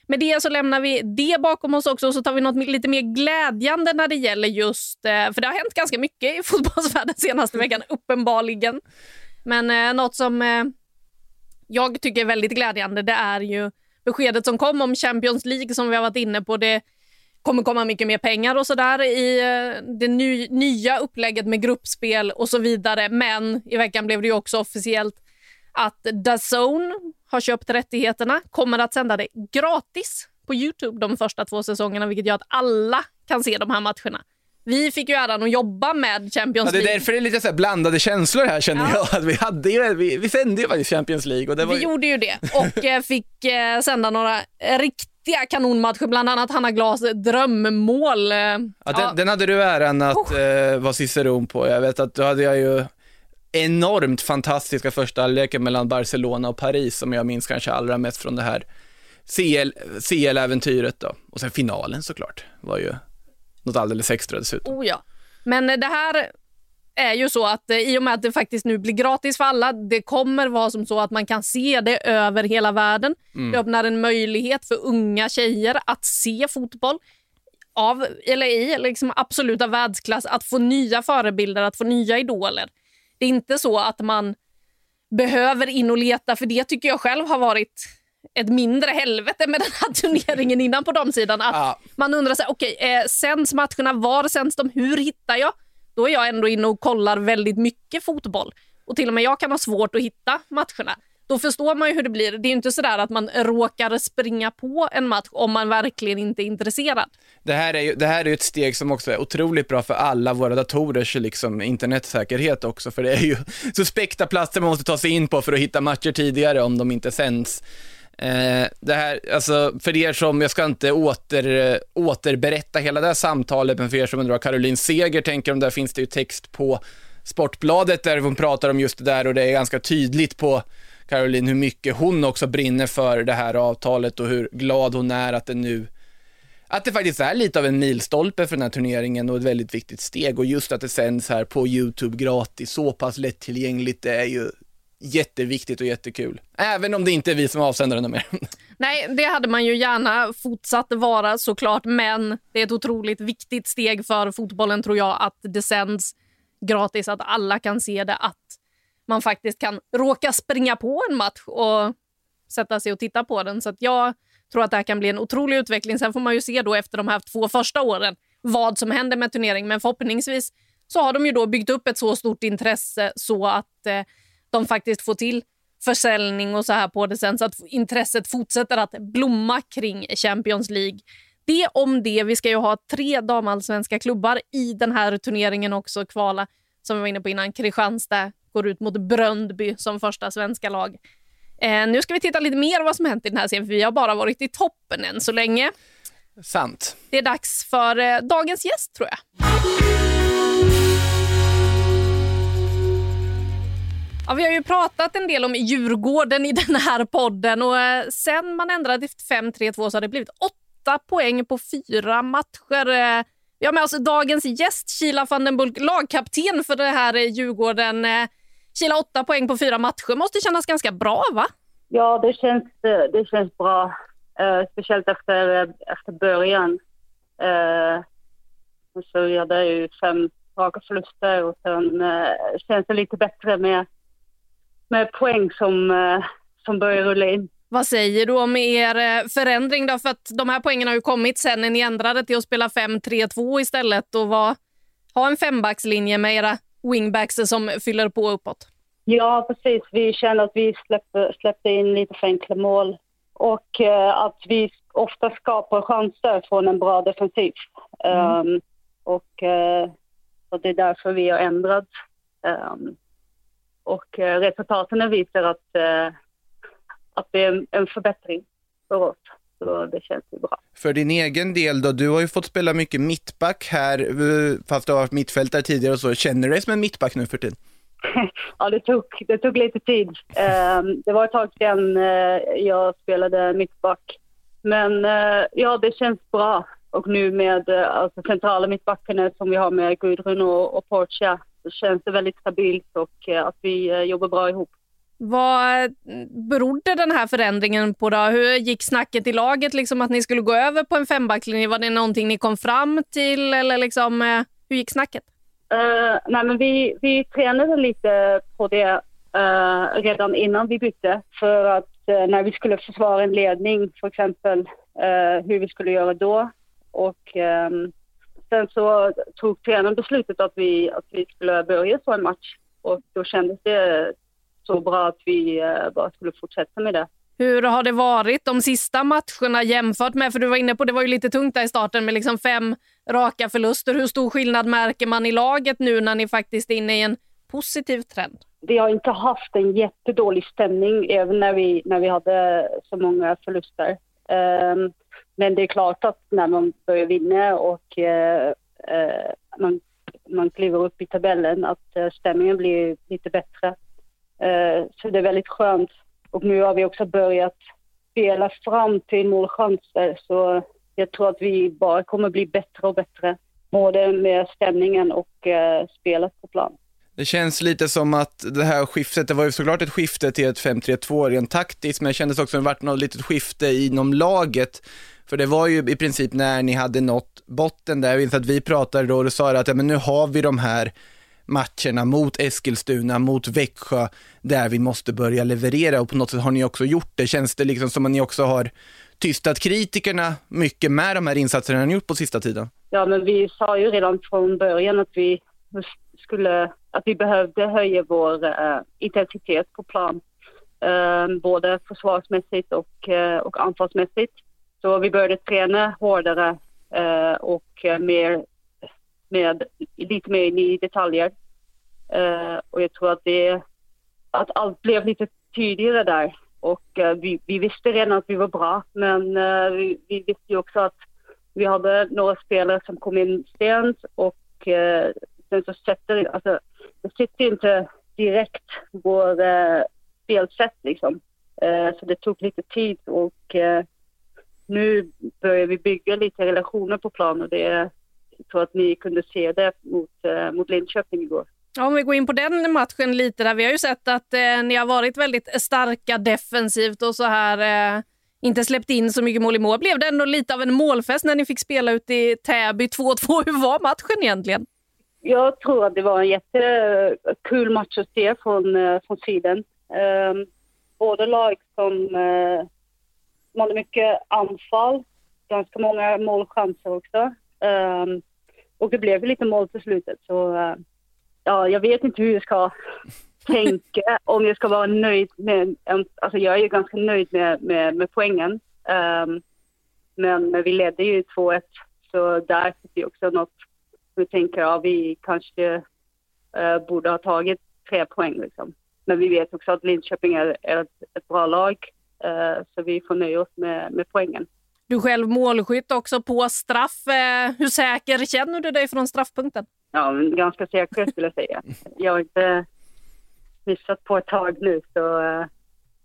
Med det så lämnar vi det bakom oss också och så tar vi något lite mer glädjande när det gäller just, eh, för det har hänt ganska mycket i fotbollsvärlden senaste veckan, uppenbarligen. Men eh, något som eh, jag tycker är väldigt glädjande det är ju beskedet som kom om Champions League som vi har varit inne på. Det kommer komma mycket mer pengar och sådär i eh, det ny, nya upplägget med gruppspel och så vidare. Men i veckan blev det ju också officiellt att DAZN har köpt rättigheterna, kommer att sända det gratis på Youtube de första två säsongerna, vilket gör att alla kan se de här matcherna. Vi fick ju äran att jobba med Champions Ja, det är League. därför det är lite så blandade känslor här känner Ja. jag. Att vi, hade ju, vi, vi sände ju faktiskt Champions League. Och det var Vi ju, gjorde ju det och eh, fick eh, sända några riktiga kanonmatcher, bland annat Hanna Glas drömmål. eh, ja, den, ja. den hade du äran att Oh. eh, vara ciceron på. Jag vet att då hade jag ju enormt fantastiska första halvleken mellan Barcelona och Paris som jag minns kanske allra mest från det här CL, CL-äventyret då. Och sen finalen såklart var ju något alldeles extra dessutom. Oh ja. Men det här är ju så att eh, i och med att det faktiskt nu blir gratis för alla, det kommer vara som så att man kan se det över hela världen. Det öppnar en möjlighet för unga tjejer att se fotboll av, eller i liksom absoluta världsklass, att få nya förebilder, att få nya idoler. Det är inte så att man behöver in och leta, för det tycker jag själv har varit ett mindre helvete med den här turneringen innan på de sidan. Att Ja. Man undrar här, okej, eh, sänds matcherna? Var sänds de? Hur hittar jag? Då är jag ändå inne och kollar väldigt mycket fotboll. Och till och med jag kan ha svårt att hitta matcherna. Då förstår man ju hur det blir. Det är inte så där att man råkar springa på en match om man verkligen inte är intresserad. Det här, är ju, det här är ett steg som också är otroligt bra för alla våra datorers liksom, internetsäkerhet också, för det är ju suspekta platser man måste ta sig in på för att hitta matcher tidigare om de inte sänds. Eh, det här, alltså för er som, jag ska inte åter, eh, återberätta hela det här samtalet, men för er som undrar vad Caroline Seger tänker om det, här finns det ju text på Sportbladet där hon pratar om just det där och det är ganska tydligt på Caroline hur mycket hon också brinner för det här avtalet och hur glad hon är att det nu att det faktiskt är lite av en milstolpe för den här turneringen och ett väldigt viktigt steg. Och just att det sänds här på YouTube gratis, så pass lättillgängligt, det är ju jätteviktigt och jättekul. Även om det inte är vi som avsänder den mer. Nej, det hade man ju gärna fortsatt vara såklart, men det är ett otroligt viktigt steg för fotbollen tror jag att det sänds gratis, att alla kan se det, att man faktiskt kan råka springa på en match och sätta sig och titta på den. Så att jag tror att det här kan bli en otrolig utveckling. Sen får man ju se då efter de här två första åren vad som händer med turneringen, men förhoppningsvis så har de ju då byggt upp ett så stort intresse så att eh, de faktiskt får till försäljning och så här på det sen så att intresset fortsätter att blomma kring Champions League. Det om det. Vi ska ju ha tre damallsvenska klubbar i den här turneringen också kvala. Som vi var inne på innan. Kristianstad går ut mot Bröndby som första svenska lag. Eh, nu ska vi titta lite mer vad som hänt i den här serien för vi har bara varit i toppen än så länge. Sant. Det är dags för eh, dagens gäst tror jag. Ja, vi har ju pratat en del om Djurgården i den här podden och eh, sen man ändrade till 5-3-2 så har det blivit åtta poäng på fyra matcher. Eh, vi har med oss dagens gäst, Kila van den Bulk, lagkapten för det här eh, Djurgården. Kila, åtta poäng på fyra matcher måste kännas ganska bra, va? Ja, det känns, det känns bra. Uh, speciellt efter, efter början. Uh, så ja, hade ju fem raka förluster och sen uh, känns det lite bättre med, med poäng som, eh, som börjar rulla in. Vad säger du om er eh, förändring då? För att de här poängen har ju kommit sen när ni ändrade till att spela 5-3-2 istället och var, ha en fembackslinje med era wingbacks som fyller på uppåt. Ja, precis. Vi kände att vi släppte, släppte in lite för enkla mål och eh, att vi ofta skapar chanser från en bra defensiv. Um, och, och det är därför vi har ändrat. Um, och uh, resultaten visar att, uh, att det är en, förbättring för oss. Så det känns ju bra. För din egen del då, du har ju fått spela mycket mittback här, fast du har varit mittfältare tidigare och så. Känner du dig som en mittback nu för tiden? ja, det tog, det tog lite tid. Um, det var ett tag sedan jag spelade mittback. Men ja, det känns bra. Och nu med alltså, centrala mittbackarna som vi har med Gudrun och, och Portia känns det väldigt stabilt och att vi jobbar bra ihop. Vad berodde den här förändringen på? Då? Hur gick snacket i laget, liksom att ni skulle gå över på en fembacklinje? Var det någonting ni kom fram till eller liksom, hur gick snacket? Uh, nej, men vi, vi tränade lite på det uh, redan innan vi bytte för att uh, när vi skulle försvara en ledning för exempel hur vi skulle göra då. Och um, sen så tog tränaren beslutet att vi, att vi skulle börja så en match och då kändes det så bra att vi bara skulle fortsätta med det. Hur har det varit de sista matcherna jämfört med, för du var inne på det var ju lite tungt där i starten med liksom fem raka förluster. Hur stor skillnad märker man i laget nu när ni faktiskt är inne i en positiv trend? Vi har inte haft en jättedålig stämning även när vi, när vi hade så många förluster. Um, men det är klart att när man börjar vinna och eh, eh man, man kliver upp i tabellen att eh, stämningen blir lite bättre. Eh, så det är väldigt skönt och nu har vi också börjat spela fram till målchanser så jag tror att vi bara kommer bli bättre och bättre. Både med stämningen och eh, spelet på plan. Det känns lite som att det här skiftet, det var ju såklart ett skifte till ett 5-3-2 rent taktiskt, men det kändes också som att det varit något litet skifte inom laget. För det var ju i princip när ni hade nått botten där, jag minns att vi pratade då och du sa att ja, men nu har vi de här matcherna mot Eskilstuna, mot Växjö, där vi måste börja leverera och på något sätt har ni också gjort det. Känns det liksom som att ni också har tystat kritikerna mycket med de här insatserna ni gjort på sista tiden? Ja, men vi sa ju redan från början att vi skulle, att vi behövde höja vår uh, intensitet på plan. Uh, både försvarsmässigt och, uh, och anfallsmässigt. Så vi började träna hårdare eh, och eh, mer med lite mer i detaljer. Eh, och jag tror att det att allt blev lite tydligare där. Och eh, vi, vi, visste redan att vi var bra, men eh, vi, vi, visste ju också att vi hade några spelare som kom in sent och sen så sätter alltså, det sitter inte direkt vår uh, spelsätt liksom. så det tog lite tid och nu börjar vi bygga lite relationer på plan och det tror att ni kunde se det mot, eh, mot Linköping igår. Ja, om vi går in på den matchen lite, där vi har ju sett att eh, ni har varit väldigt starka defensivt och så här eh, inte släppt in så mycket mål i mål. Blev det ändå lite av en målfest när ni fick spela ute i Täby 2-2? Hur var matchen egentligen? Jag tror att det var en jättekul match att se från, eh, från sidan. Eh, båda lag som, de hade mycket anfall, ganska många målchanser också. Um, och det blev lite mål till slutet så uh, ja, jag vet inte hur jag ska tänka om jag ska vara nöjd med, um, alltså jag är ju ganska nöjd med, med, med poängen. Um, men vi ledde ju 2-1 så där fick vi också något, vi tänker ja vi kanske uh, borde ha tagit tre poäng liksom. Men vi vet också att Linköping är, är ett, ett bra lag så vi får nöja oss med, med poängen. Du själv målskytt också på straff. Eh, hur säker känner du dig från straffpunkten? Ja, ganska säker skulle jag säga. Jag har inte missat på ett tag nu så eh,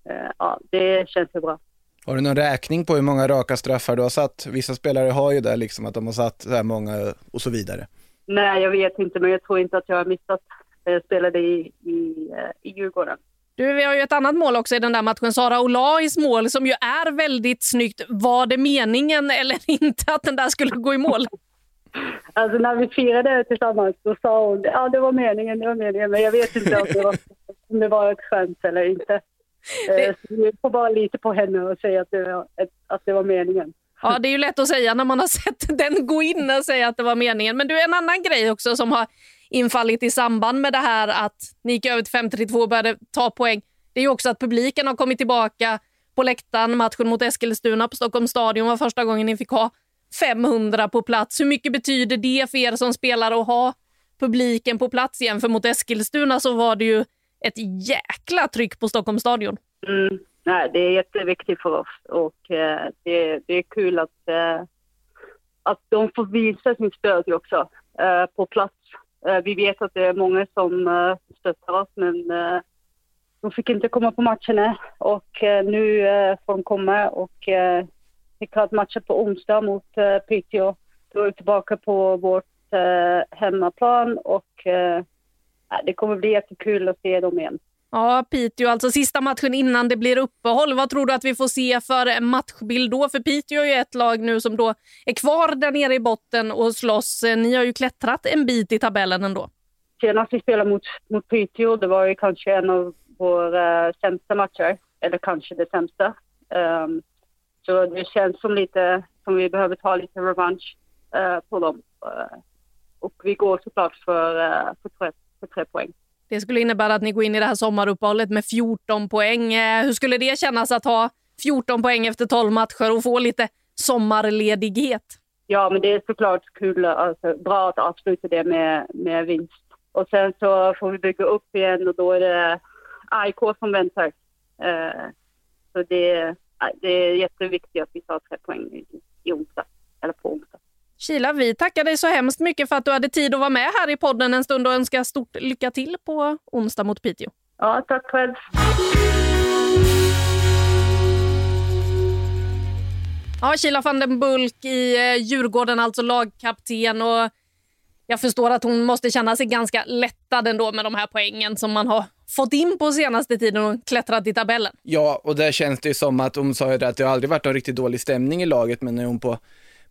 eh, ja, det känns ju bra. Har du någon räkning på hur många raka straffar du har satt? Vissa spelare har ju det liksom att de har satt så här många och så vidare. Nej, jag vet inte, men jag tror inte att jag har missat. Jag spelade i, i, i Djurgården. Du, vi har ju ett annat mål också i den där matchen, Sara Olais mål som ju är väldigt snyggt. Var det meningen eller inte att den där skulle gå i mål? Alltså när vi firade tillsammans så sa hon ja det var meningen, det var meningen. Men jag vet inte om det var, om det var ett skämt eller inte. Det... Eh, så vi får bara lita på henne och säga att det var, att det var meningen. Ja, det är ju lätt att säga när man har sett den gå in och säga att det var meningen. Men du, en annan grej också som har infallit i samband med det här att ni gick över till 5-3-2 och började ta poäng. Det är ju också att publiken har kommit tillbaka på läktaren. Matchen mot Eskilstuna på Stockholms stadion var första gången ni fick ha 500 på plats. Hur mycket betyder det för er som spelare att ha publiken på plats igen? För mot Eskilstuna så var det ju ett jäkla tryck på Stockholms stadion. Mm. Nej, det är jätteviktigt för oss och eh, det, det är kul att, eh, att de får visa sin stöd också eh, på plats. Eh, vi vet att det är många som eh, stöttar oss men eh, de fick inte komma på matcherna och nu får de komma och eh, vi har matchen på onsdag mot Piteå. Då är vi tillbaka på vårt hemmaplan och det kommer bli jättekul att se dem igen. Ja, Piteå, alltså sista matchen innan det blir uppehåll. Vad tror du att vi får se för matchbild då? För Piteå är ju ett lag nu som då är kvar där nere i botten och slåss. Eh, ni har ju klättrat en bit i tabellen ändå. Senast vi spelade mot, mot Piteå, det var ju kanske en av våra eh, sämsta matcher. Eller kanske det sämsta. Um, så det känns som lite som vi behöver ta lite revansch uh, på dem. Uh, och vi går såklart för, uh, för, tre, för tre poäng. Det skulle innebära att ni går in i det här sommaruppehållet med 14 poäng. Eh, hur skulle det kännas att ha 14 poäng efter 12 matcher och få lite sommarledighet? Ja, men det är såklart kul, alltså, bra att avsluta det med, med vinst. Och sen så får vi bygga upp igen och då är det AIK som väntar. Uh, så det, det är jätteviktigt att vi tar tre poäng i, i onsdag, eller på onsdag. Kila, vi tackar dig så hemskt mycket för att du hade tid att vara med här i podden en stund och önskar stort lycka till på onsdag mot Piteå. Ja, tack själv. Ja, Kila van den Bulk i eh, Djurgården, alltså lagkapten. Och jag förstår att hon måste känna sig ganska lättad ändå med de här poängen som man har fått in på senaste tiden och klättrat i tabellen. Ja, och där känns det ju som att hon sa ju det att det har aldrig varit någon riktigt dålig stämning i laget, men är hon på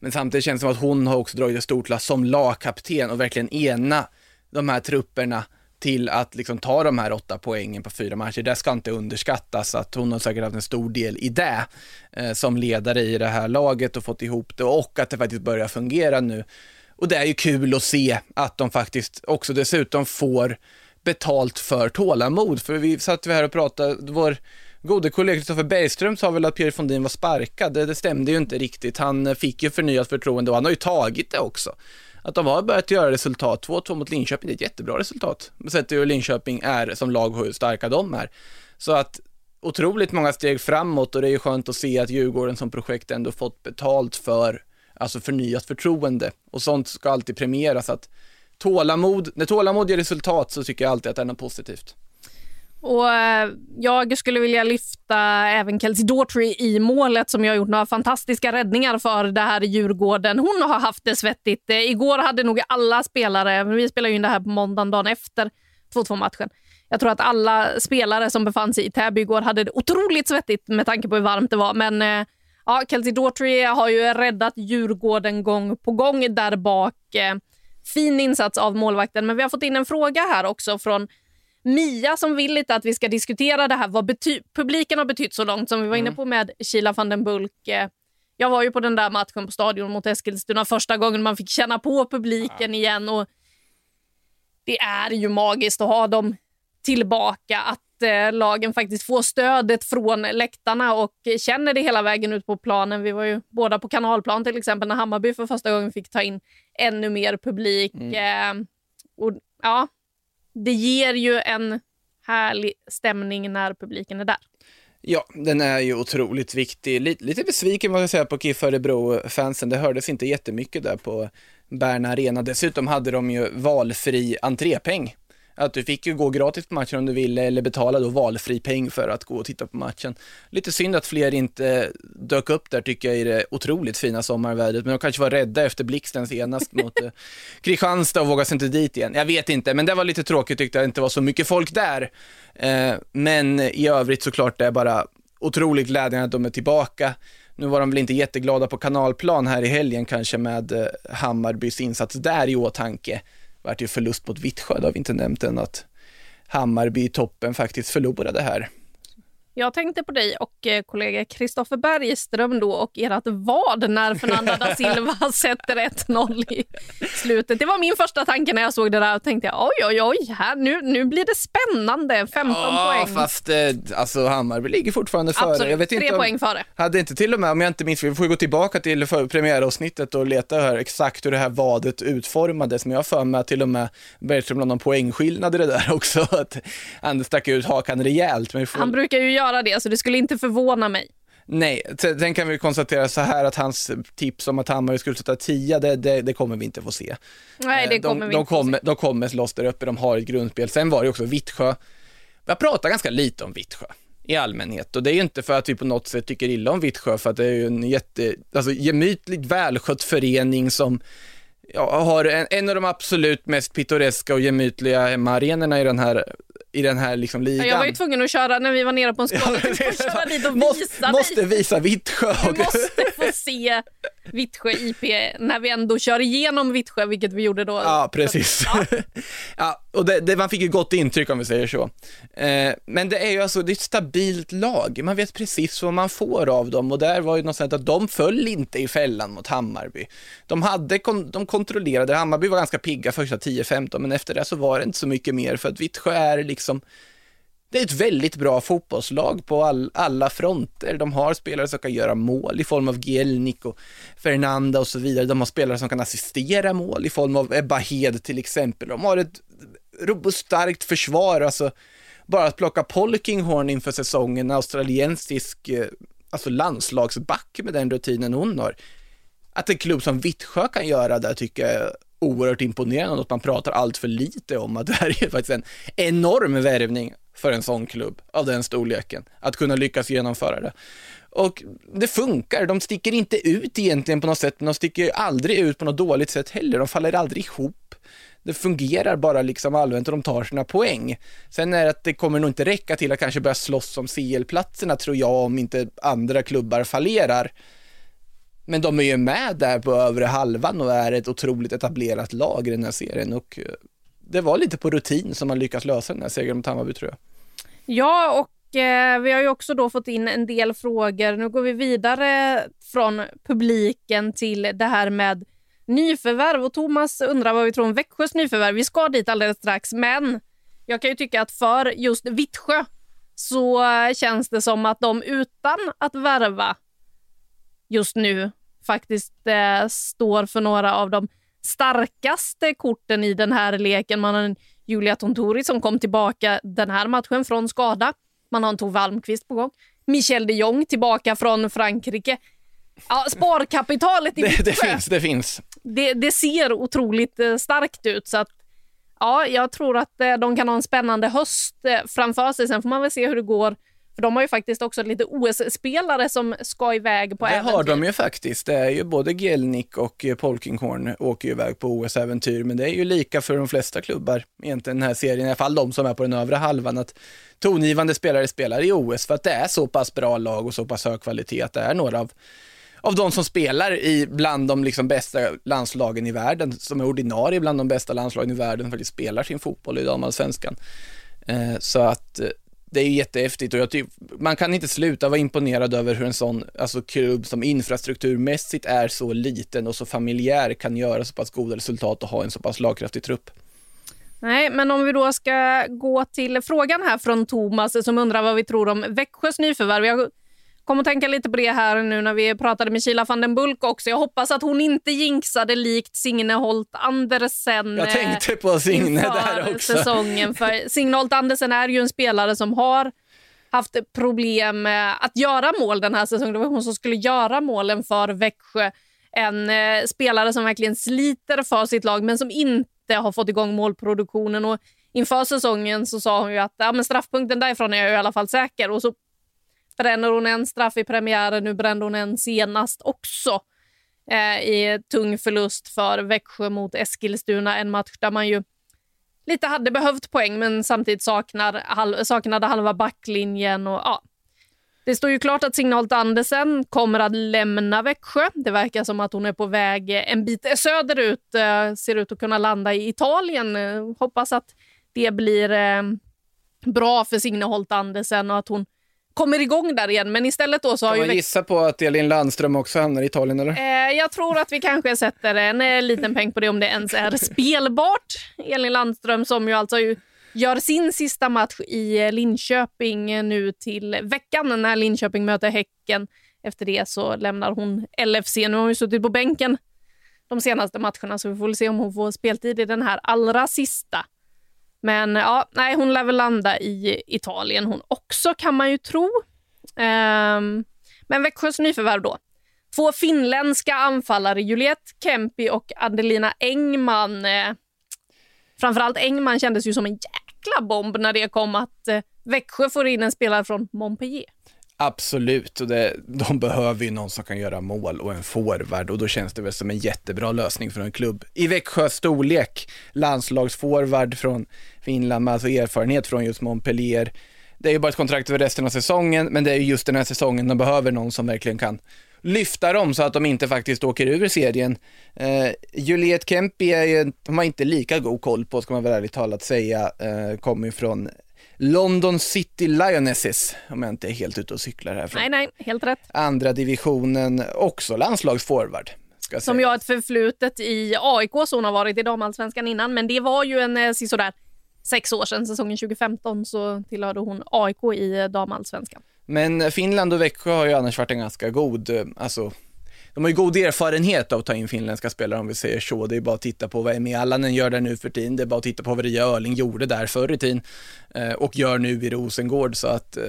men samtidigt känns det som att hon har också dragit ett stort lass som lagkapten och verkligen ena de här trupperna till att liksom ta de här åtta poängen på fyra matcher. Det ska inte underskattas att hon har säkert haft en stor del i det eh, som ledare i det här laget och fått ihop det och att det faktiskt börjar fungera nu. Och det är ju kul att se att de faktiskt också dessutom får betalt för tålamod. För vi satt vi här och pratade, vår gode kollega Kristoffer Bergström sa väl att Pierre Fondin var sparkad. Det, det stämde ju inte riktigt. Han eh, fick ju förnyat förtroende och han har ju tagit det också. Att de har börjat göra resultat. 2-2 mot Linköping, det är ett jättebra resultat. Sett hur Linköping är som lag och hur starka de är. Så att otroligt många steg framåt och det är ju skönt att se att Djurgården som projekt ändå fått betalt för, alltså förnyat förtroende. Och sånt ska alltid premieras. Att tålamod, när tålamod ger resultat så tycker jag alltid att det är något positivt. Och eh, Jag skulle vilja lyfta även Kelsey Daughtry i målet som har gjort några fantastiska räddningar för det här Djurgården. Hon har haft det svettigt. Eh, igår hade nog alla spelare, vi spelar ju in det här på måndagen dagen efter 2-2-matchen. Jag tror att alla spelare som befann sig i Täby igår hade det otroligt svettigt med tanke på hur varmt det var. Men eh, ja, Kelsey Daughtry har ju räddat Djurgården gång på gång där bak. Fin insats av målvakten, men vi har fått in en fråga här också från Mia som vill lite att vi ska diskutera det här vad bety- publiken har betytt så långt som vi var inne mm. på med Kila van den Bulk. Eh, jag var ju på den där matchen på stadion mot Eskilstuna första gången man fick känna på publiken igen och det är ju magiskt att ha dem tillbaka, att eh, lagen faktiskt får stödet från läktarna och känner det hela vägen ut på planen. Vi var ju båda på kanalplan till exempel när Hammarby för första gången fick ta in ännu mer publik. Mm. Eh, och ja, det ger ju en härlig stämning när publiken är där. Ja, den är ju otroligt viktig. Lite, lite besviken måste jag säga på KIF Örebro-fansen. Det hördes inte jättemycket där på Berna Arena. Dessutom hade de ju valfri entrépeng att du fick ju gå gratis på matchen om du ville eller betala då valfri peng för att gå och titta på matchen. Lite synd att fler inte dök upp där tycker jag i det otroligt fina sommarvädret, men de kanske var rädda efter blixten senast mot eh, Kristianstad och vågade sig inte dit igen. Jag vet inte, men det var lite tråkigt tyckte jag inte var så mycket folk där. Eh, men i övrigt såklart det är bara otroligt glädjande att de är tillbaka. Nu var de väl inte jätteglada på kanalplan här i helgen kanske med eh, Hammarbys insats där i åtanke vart ju förlust mot Vittsjö, det har vi inte nämnt än att Hammarby i toppen faktiskt förlorade här. Jag tänkte på dig och eh, kollega Kristoffer Bergström då och ert vad när Fernanda da Silva sätter 1-0 i slutet. Det var min första tanke när jag såg det där och tänkte oj, oj, oj, här, nu, nu blir det spännande. 15 Ja, poäng. fast eh, alltså Hammarby ligger fortfarande före. Absolut, Jag vet tre inte om, poäng före. Hade inte till och med, om jag inte minns vi får gå tillbaka till premiäravsnittet och leta här exakt hur det här vadet utformades, men jag har för mig att till och med Bergström la någon poängskillnad i det där också, att han stack ut hakan rejält. Men får... Han brukar ju göra det, så det skulle inte förvåna mig. Nej, sen kan vi konstatera så här att hans tips om att Hammarby skulle sätta 10, det, det, det kommer vi inte få se. Nej, det Eh, kommer de, vi de inte få se. kommer, de kommer slåss där uppe, de har ett grundspel. Sen var det också Vittsjö. Vi har pratat ganska lite om Vittsjö i allmänhet och det är ju inte för att vi på något sätt tycker illa om Vittsjö för att det är ju en jätte, alltså gemytligt välskött förening som ja, har en, en av de absolut mest pittoreska och gemytliga hemmaarenorna i den här, i den här liksom ligan. Jag var ju tvungen att köra när vi var nere på en köra dit och måste, visa måste dig. visa Vittsjö. Du måste få se Vittsjö IP när vi ändå kör igenom Vittsjö, vilket vi gjorde då. Ja, precis. Ja. och det, det, man fick ju gott intryck om vi säger så. Eh, men det är ju alltså, det är ett stabilt lag. Man vet precis vad man får av dem och där var ju något sånt att de föll inte i fällan mot Hammarby. De hade, de kontrollerade, Hammarby var ganska pigga första 10-15, men efter det så var det inte så mycket mer för att Vittsjö är liksom det är ett väldigt bra fotbollslag på all, alla fronter. De har spelare som kan göra mål i form av Gielnik och Fernanda och så vidare. De har spelare som kan assistera mål i form av Ebba Hed till exempel. De har ett robust, starkt försvar. Alltså, bara att plocka Polkinghorn inför säsongen, australiensisk eh, alltså landslagsback med den rutinen hon har. Att en klubb som Vittsjö kan göra det tycker jag oerhört imponerande att man pratar allt för lite om att det här är faktiskt en enorm värvning för en sån klubb av den storleken, att kunna lyckas genomföra det. Och det funkar, de sticker inte ut egentligen på något sätt, men de sticker aldrig ut på något dåligt sätt heller, de faller aldrig ihop. Det fungerar bara liksom allmänt och de tar sina poäng. Sen är det att det kommer nog inte räcka till att kanske börja slåss om CL-platserna tror jag, om inte andra klubbar fallerar. Men de är ju med där på övre halvan och är ett otroligt etablerat lag i den här serien och eh, det var lite på rutin som man lyckas lösa den här segern mot Hammarby tror jag. Ja, och eh, vi har ju också då fått in en del frågor. Nu går vi vidare från publiken till det här med nyförvärv. Och Thomas undrar vad vi tror om Växjös nyförvärv. Vi ska dit alldeles strax, men jag kan ju tycka att för just Vittsjö så känns det som att de utan att värva just nu faktiskt eh, står för några av de starkaste korten i den här leken. Man har en Julia Tontori som kom tillbaka den här matchen från skada. Man har en Tove Almqvist på gång. Michel de Jong tillbaka från Frankrike. Ja, sparkapitalet i Det, det finns, det finns. det, det ser otroligt eh, starkt ut. Så att, ja, jag tror att eh, de kan ha en spännande höst eh, framför sig. Sen får man väl se hur det går. För De har ju faktiskt också lite OS-spelare som ska iväg på Det äventyr. har de ju faktiskt. Det är ju både Gelnik och eh, Polkinghorn åker ju iväg på OS-äventyr, men det är ju lika för de flesta klubbar egentligen den här serien, i alla fall de som är på den övre halvan, att tongivande spelare spelar i OS för att det är så pass bra lag och så pass hög kvalitet att det är några av av de som spelar i bland de liksom bästa landslagen i världen, som är ordinarie bland de bästa landslagen i världen, faktiskt spelar sin fotboll i damallsvenskan. Eh, så att eh, det är ju jättehäftigt och jag tycker, man kan inte sluta vara imponerad över hur en sån alltså klubb som infrastrukturmässigt är så liten och så familjär kan göra så pass goda resultat och ha en så pass slagkraftig trupp. Nej, men om vi då ska gå till frågan här från Thomas som undrar vad vi tror om Växjös nyförvärv. Jag kom att tänka lite på det här nu när vi pratade med Kila van den Bulk också. Jag hoppas att hon inte jinxade likt Signe Holt Andersen. Jag eh, tänkte på Signe inför där också. säsongen. För Signe Holt Andersen är ju en spelare som har haft problem med att göra mål den här säsongen. Det var hon som skulle göra målen för Växjö. En eh, spelare som verkligen sliter för sitt lag men som inte har fått igång målproduktionen. Och inför säsongen så sa hon ju att ja, men straffpunkten därifrån är jag i alla fall säker. Och så bränner hon en straff i premiären. Nu brände hon en senast också eh, i tung förlust för Växjö mot Eskilstuna. En match där man ju lite hade behövt poäng men samtidigt saknar, halv, saknade halva backlinjen. Och, ja. Det står ju klart att Signalt Andersen kommer att lämna Växjö. Det verkar som att hon är på väg en bit söderut. Eh, ser ut att kunna landa i Italien. Eh, hoppas att det blir eh, bra för Signe Holt Andersen och att hon kommer igång där igen. Men istället då så har Kan ju man gissa på att Elin Landström också hamnar i Italien eller? Eh, jag tror att vi kanske sätter en eh, liten peng på det om det ens är spelbart. Elin Landström som ju alltså ju gör sin sista match i eh, Linköping eh, nu till veckan när Linköping möter Häcken. Efter det så lämnar hon LFC. Nu har hon ju suttit på bänken de senaste matcherna så vi får se om hon får speltid i den här allra sista. Men ja, nej, hon lär väl landa i Italien hon också kan man ju tro. Um, men Växjös nyförvärv då. Två finländska anfallare, Juliette Kempi och Adelina Engman. Eh, framförallt Engman kändes ju som en jäkla bomb när det kom att eh, Växjö får in en spelare från Montpellier. Absolut, och det, de behöver ju någon som kan göra mål och en forward och då känns det väl som en jättebra lösning för en klubb i Växjös storlek. Landslagsforward från Finland med alltså erfarenhet från just Montpellier. Det är ju bara ett kontrakt för resten av säsongen, men det är ju just den här säsongen de behöver någon som verkligen kan lyfta dem så att de inte faktiskt åker ur serien. Eh, Juliet Kempi är ju, de har inte lika god koll på, ska man väl ärligt talat säga, eh, kommer ju från London City Lionesses, om jag inte är helt ute och cyklar här från Nej, nej, helt rätt. andra divisionen, också landslagsforward. Ska Som sägas. jag har ett förflutet i AIK, så hon har varit i damallsvenskan innan. Men det var ju en eh, sådär sex år sedan, säsongen 2015, så tillhörde hon AIK i damallsvenskan. Men Finland och Växjö har ju annars varit en ganska god, eh, alltså de har ju god erfarenhet av att ta in finländska spelare om vi säger så. Det är bara att titta på vad Emi Allanen gör där nu för tiden. Det är bara att titta på vad Ria Öling gjorde där förr i tiden eh, och gör nu i Rosengård. Så att eh,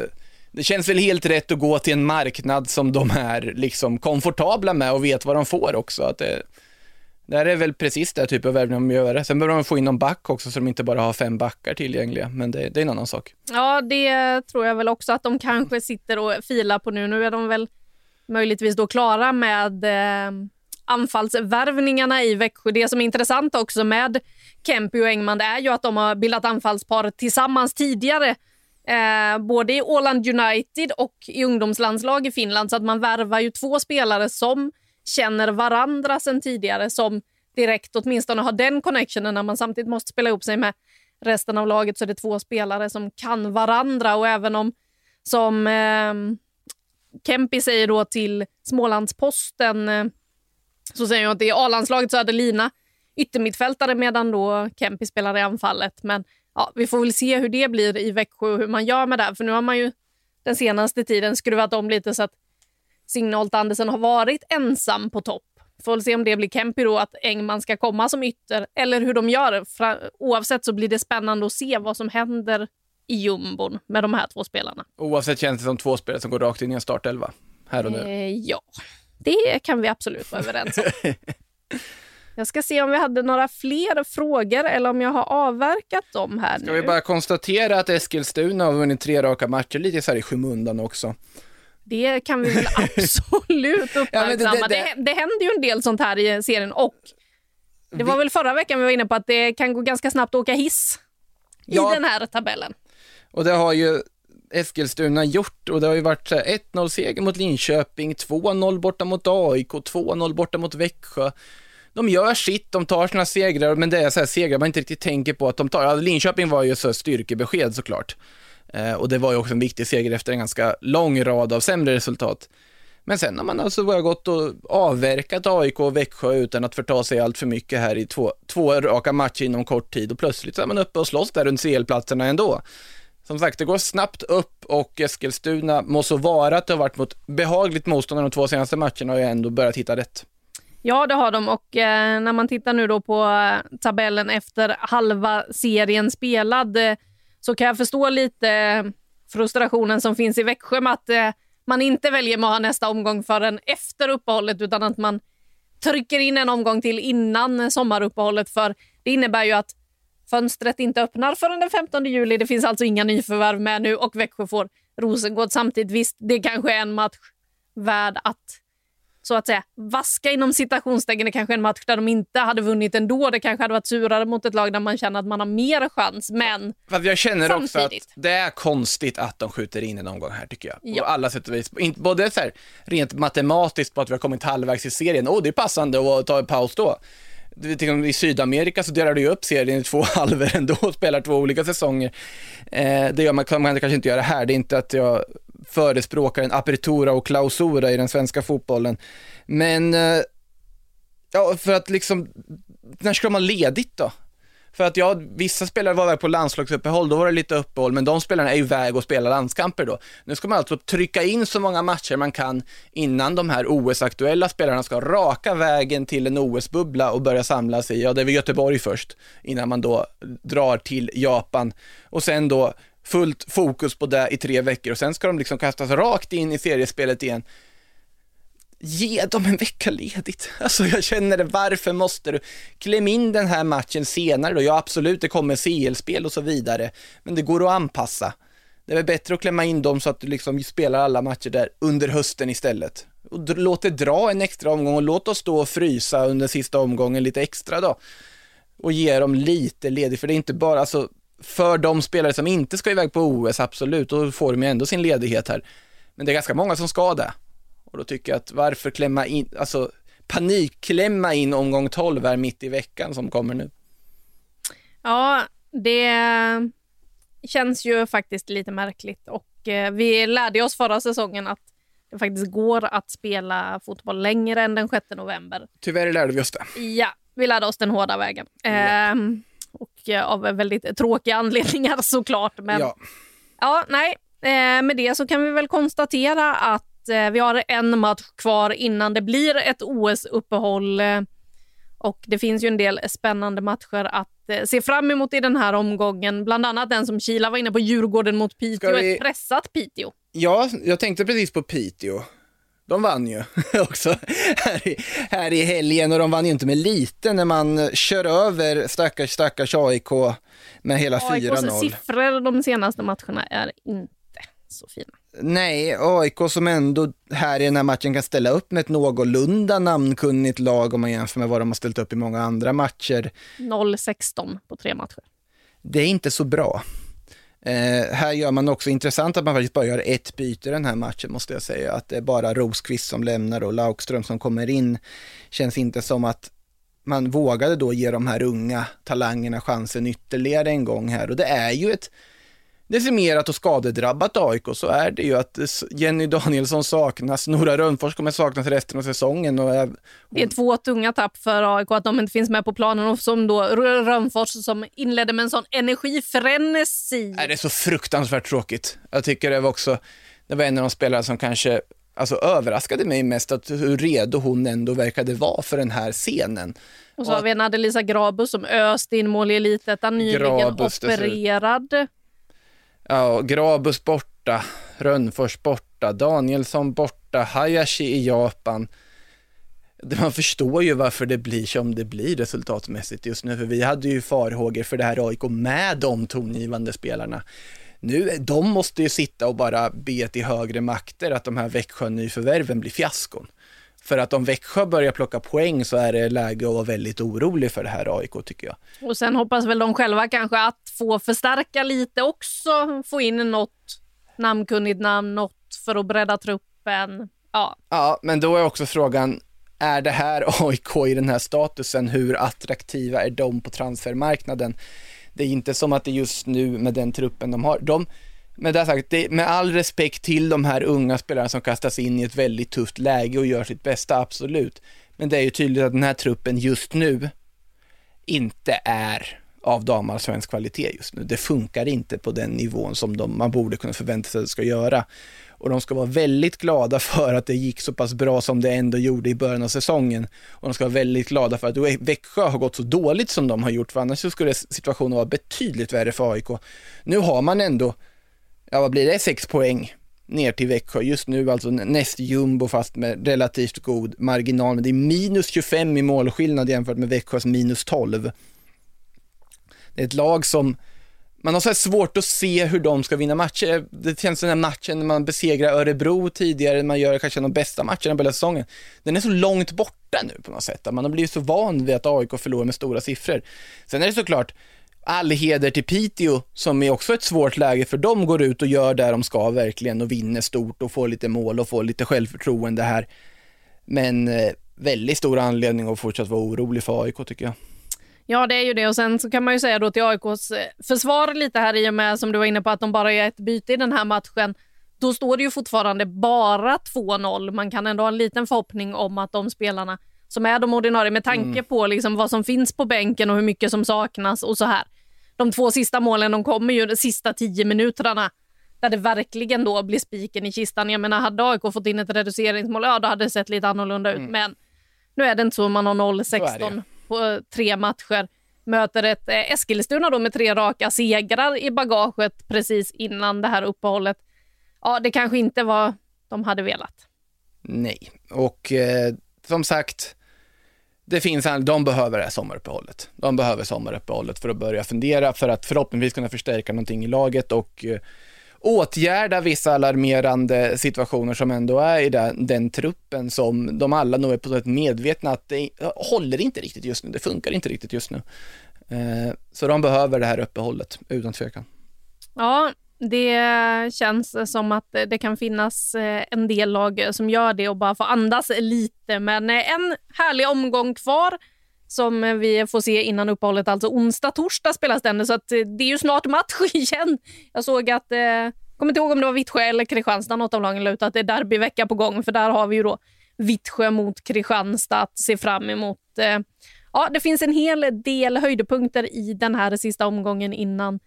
det känns väl helt rätt att gå till en marknad som de är liksom komfortabla med och vet vad de får också. Att det, det här är väl precis det typ av värvning de gör. Sen behöver de få in någon back också så de inte bara har fem backar tillgängliga, men det, det är en annan sak. Ja, det tror jag väl också att de kanske sitter och filar på nu. Nu är de väl möjligtvis då klara med eh, anfallsvärvningarna i Växjö. Det som är intressant också med Kempi och Engman är ju att de har bildat anfallspar tillsammans tidigare. Eh, både i Åland United och i ungdomslandslag i Finland. Så att man värvar ju två spelare som känner varandra sen tidigare. Som direkt åtminstone har den connectionen när man samtidigt måste spela ihop sig med resten av laget. Så är det två spelare som kan varandra. Och även om som eh, Kempi säger då till Smålandsposten eh, så säger hon att det är A-landslaget så hade Lina yttermittfältare medan då Kempi spelar i anfallet. Men ja, vi får väl se hur det blir i Växjö och hur man gör med det. För nu har man ju den senaste tiden skruvat om lite så att Signe Holt Andersen har varit ensam på topp. Får väl se om det blir Kempi då, att Engman ska komma som ytter eller hur de gör. Oavsett så blir det spännande att se vad som händer i jumbon med de här två spelarna. Oavsett känns det som två spelare som går rakt in i en startelva, här och nu. Eh, ja, det kan vi absolut vara överens om. Jag ska se om vi hade några fler frågor eller om jag har avverkat dem här Ska nu. vi bara konstatera att Eskilstuna har vunnit tre raka matcher lite så här i skymundan också. Det kan vi väl absolut uppmärksamma. Ja, det, det- det- det, händer ju en del sånt här i serien och det var väl förra veckan vi var inne på att det kan gå ganska snabbt att åka hiss Ja. i den här tabellen. Och det har ju Eskilstuna gjort och det har ju varit så här 1-0 seger mot Linköping, 2-0 borta mot AIK, 2-0 borta mot Växjö. De gör sitt, de tar sina segrar, men det är så här segrar man inte riktigt tänker på att de tar. Ja, Linköping var ju så styrkebesked såklart. Eh, och det var ju också en viktig seger efter en ganska lång rad av sämre resultat. Men sen har man alltså bara gått och avverkat AIK och Växjö utan att förta sig allt för mycket här i två, två raka matcher inom kort tid och plötsligt så är man uppe och slåss där runt CL-platserna ändå. Som sagt, det går snabbt upp och Eskilstuna må så vara att det har varit mot behagligt motstånd de två senaste matcherna och jag ändå börjat hitta rätt. Ja, det har de och eh, när man tittar nu då på eh, tabellen efter halva serien spelad eh, så kan jag förstå lite eh, frustrationen som finns i Växjö med att eh, man inte väljer med att ha nästa omgång förrän efter uppehållet utan att man trycker in en omgång till innan sommaruppehållet för det innebär ju att fönstret inte öppnar förrän den 15 juli. Det finns alltså inga nyförvärv med nu och Växjö får Rosengård samtidigt. Visst, det kanske är en match värd att så att säga vaska inom citationstecken. Det kanske är en match där de inte hade vunnit ändå. Det kanske hade varit surare mot ett lag där man känner att man har mer chans. Men För jag känner också att Samtidigt. det är konstigt att de skjuter in en omgång här tycker jag. Ja. På alla sätt och vis. Både så här, rent matematiskt på att vi har kommit halvvägs i serien, och det är passande att ta en paus då. Liksom, I Sydamerika så delar du ju upp serien i två halvor ändå och spelar två olika säsonger. Eh, det gör man, kan man kanske inte göra här, det är inte att jag förespråkar en apertura och klausura i den svenska fotbollen. Men, eh, ja, för att liksom, när ska man ledigt då? För att ja, vissa spelare var iväg på landslagsuppehåll, då var det lite uppehåll, men de spelarna är ju iväg och spelar landskamper då. Nu ska man alltså trycka in så många matcher man kan innan de här OS-aktuella spelarna ska raka vägen till en OS-bubbla och börja samlas i, ja det är väl Göteborg först, innan man då drar till Japan. Och sen då fullt fokus på det i tre veckor och sen ska de liksom kastas rakt in i seriespelet igen ge dem en vecka ledigt. Alltså jag känner det, varför måste du? Kläm in den här matchen senare då. Ja absolut, det kommer CL-spel och så vidare, men det går att anpassa. Det är väl bättre att klämma in dem så att du liksom spelar alla matcher där under hösten istället. Och låt det dra en extra omgång och låt oss då frysa under sista omgången lite extra då. Och ge dem lite ledigt, för det är inte bara, alltså för de spelare som inte ska iväg på OS, absolut, då får de ju ändå sin ledighet här. Men det är ganska många som ska det. Och då tycker jag att varför klämma in, alltså panikklämma in omgång 12 här mitt i veckan som kommer nu. Ja, det känns ju faktiskt lite märkligt och eh, vi lärde oss förra säsongen att det faktiskt går att spela fotboll längre än den 6 november. Tyvärr lärde vi oss det. Ja, vi lärde oss den hårda vägen. Ja. Ehm, och eh, av väldigt tråkiga anledningar såklart. Men ja, ja nej, eh, med det så kan vi väl konstatera att Eh, vi har en match kvar innan det blir ett OS-uppehåll. Eh, och det finns ju en del spännande matcher att eh, se fram emot i den här omgången. Bland annat den som Kila var inne på, Djurgården mot Piteå. Vi... Ett pressat Piteå. Ja, jag tänkte precis på Piteå. De vann ju också här i, här i helgen och de vann ju inte med lite när man kör över stackars, stackars AIK med hela 4-0. AIKs siffror de senaste matcherna är inte så fina. Nej, AIK som ändå här i den här matchen kan ställa upp med ett någorlunda namnkunnigt lag om man jämför med vad de har ställt upp i många andra matcher. 0-16 på tre matcher. Det är inte så bra. Eh, här gör man också intressant att man faktiskt bara gör ett byte den här matchen måste jag säga. Att det är bara Rosqvist som lämnar och Laukström som kommer in. Känns inte som att man vågade då ge de här unga talangerna chansen ytterligare en gång här och det är ju ett decimerat och skadedrabbat AIK så är det ju att Jenny Danielsson saknas, Nora Rönnfors kommer saknas resten av säsongen. Och är, Det är två tunga tapp för AIK att de inte finns med på planen och som då Rönnfors som inledde med en sån energifrenesi. Är det är så fruktansvärt tråkigt. Jag tycker det var också, det var en av de spelare som kanske alltså, överraskade mig mest att hur redo hon ändå verkade vara för den här scenen. Och så har vi en Adelisa Grabus som öste in mål i Elitettan, nyligen Grabus, opererad. Ja, Grabus borta, Rönnfors borta, Danielsson borta, Hayashi i Japan. Man förstår ju varför det blir som det blir resultatmässigt just nu, för vi hade ju farhågor för det här AIK med de tongivande spelarna. Nu, de måste ju sitta och bara be till högre makter att de här Växjö-nyförvärven blir fiaskon. För att om Växjö börjar plocka poäng så är det läge att vara väldigt orolig för det här AIK tycker jag. Och sen hoppas väl de själva kanske att få förstärka lite också, få in något namnkunnigt namn, något för att bredda truppen. Ja. ja, men då är också frågan, är det här AIK i den här statusen, hur attraktiva är de på transfermarknaden? Det är inte som att det just nu med den truppen de har, de med det sagt, det, med all respekt till de här unga spelarna som kastas in i ett väldigt tufft läge och gör sitt bästa, absolut. Men det är ju tydligt att den här truppen just nu inte är av damallsvensk kvalitet just nu. Det funkar inte på den nivån som de, man borde kunna förvänta sig att det ska göra. Och de ska vara väldigt glada för att det gick så pass bra som det ändå gjorde i början av säsongen. Och de ska vara väldigt glada för att Växjö har gått så dåligt som de har gjort, för annars skulle situationen vara betydligt värre för AIK. Nu har man ändå ja vad blir det, sex poäng ner till Växjö. Just nu alltså näst jumbo fast med relativt god marginal. Men det är minus 25 i målskillnad jämfört med Växjös minus 12. Det är ett lag som man har så svårt att se hur de ska vinna matcher. Det känns som den här matchen när man besegrar Örebro tidigare, man gör kanske de bästa matcherna på hela säsongen. Den är så långt borta nu på något sätt. Man har blivit så van vid att AIK förlorar med stora siffror. Sen är det såklart, all heder till Piteå som är också ett svårt läge för de går ut och gör det de ska verkligen och vinner stort och får lite mål och får lite självförtroende här. Men eh, väldigt stor anledning att fortsätta vara orolig för AIK tycker jag. Ja, det är ju det. Och sen så kan man ju säga då till AIKs eh, försvar lite här i och med som du var inne på att de bara gör ett byte i den här matchen. då står det ju fortfarande bara 2-0. Man kan ändå ha en liten förhoppning om att de spelarna som är de ordinarie med tanke mm. på liksom vad som finns på bänken och hur mycket som saknas och så här. De två sista målen de kommer ju de sista tio minuterna där det verkligen då blir spiken i kistan. Jag menar, hade AIK fått in ett reduceringsmål, ja då hade det sett lite annorlunda ut. Mm. Men nu är det inte så, man har 0-16 på tre matcher. Möter ett eh, Eskilstuna då med tre raka segrar i bagaget precis innan det här uppehållet. Ja, det kanske inte var de hade velat. Nej, och eh, som sagt, det finns, de behöver det här sommaruppehållet. De behöver sommaruppehållet för att börja fundera, för att förhoppningsvis kunna förstärka någonting i laget och eh, åtgärda vissa alarmerande situationer som ändå är i den, den truppen som de alla nog är på ett medvetna att det håller inte riktigt just nu, det funkar inte riktigt just nu. Eh, så de behöver det här uppehållet, utan tvekan. Ja, det känns som att det kan finnas eh, en del lag som gör det och bara får andas lite. Men eh, en härlig omgång kvar som eh, vi får se innan uppehållet. Alltså onsdag, torsdag spelas den, så att eh, det är ju snart match igen. Jag såg att, eh, kommer inte ihåg om det var Vittsjö eller Kristianstad, något av lagen la ut att det är derbyvecka på gång, för där har vi ju då Vittsjö mot Kristianstad att se fram emot. Eh, ja, det finns en hel del höjdpunkter i den här sista omgången innan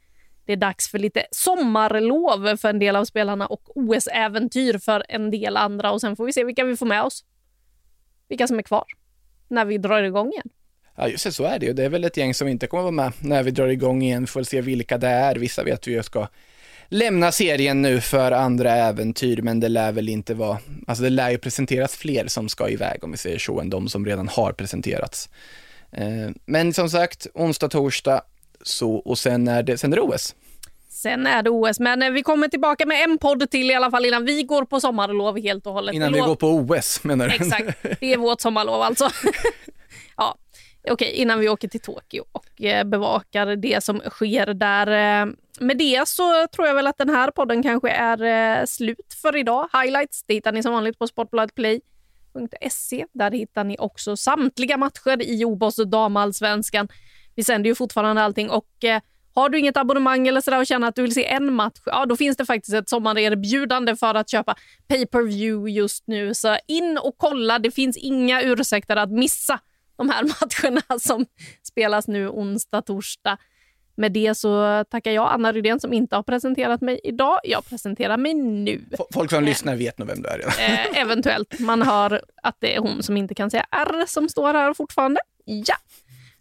det är dags för lite sommarlov för en del av spelarna och OS-äventyr för en del andra. Och Sen får vi se vilka vi får med oss. Vilka som är kvar när vi drar igång igen. Ja, just det, så är det ju. Det är väl ett gäng som inte kommer vara med när vi drar igång igen. Vi får se vilka det är. Vissa vet vi ju ska lämna serien nu för andra äventyr, men det lär väl inte vara, alltså det lär ju presenteras fler som ska iväg om vi säger så, än de som redan har presenterats. Eh, men som sagt, onsdag, torsdag, så, och sen är det, sen är det OS. Sen är det OS, men eh, vi kommer tillbaka med en podd till i alla fall innan vi går på sommarlov helt och hållet. Innan vi går på OS menar du? Exakt, det är vårt sommarlov alltså. okay, innan vi åker till Tokyo och eh, bevakar det som sker där. Eh, med det så tror jag väl att den här podden kanske är eh, slut för idag. Highlights det hittar ni som vanligt på sportbladplay.se. Där hittar ni också samtliga matcher i OBOS damallsvenskan. Vi sänder ju fortfarande allting och eh, har du inget abonnemang eller sådär och känner att du vill se en match, ja då finns det faktiskt ett sommarerbjudande för att köpa pay per view just nu. Så in och kolla, det finns inga ursäkter att missa de här matcherna som spelas nu onsdag, torsdag. Med det så tackar jag Anna Rydén som inte har presenterat mig idag. Jag presenterar mig nu. Folk som eh, lyssnar vet nog vem du är redan. Eh, eventuellt. Man hör att det är hon som inte kan säga R som står här fortfarande. Ja.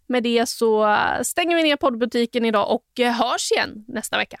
Med det så stänger vi ner poddbutiken idag och hörs igen nästa vecka.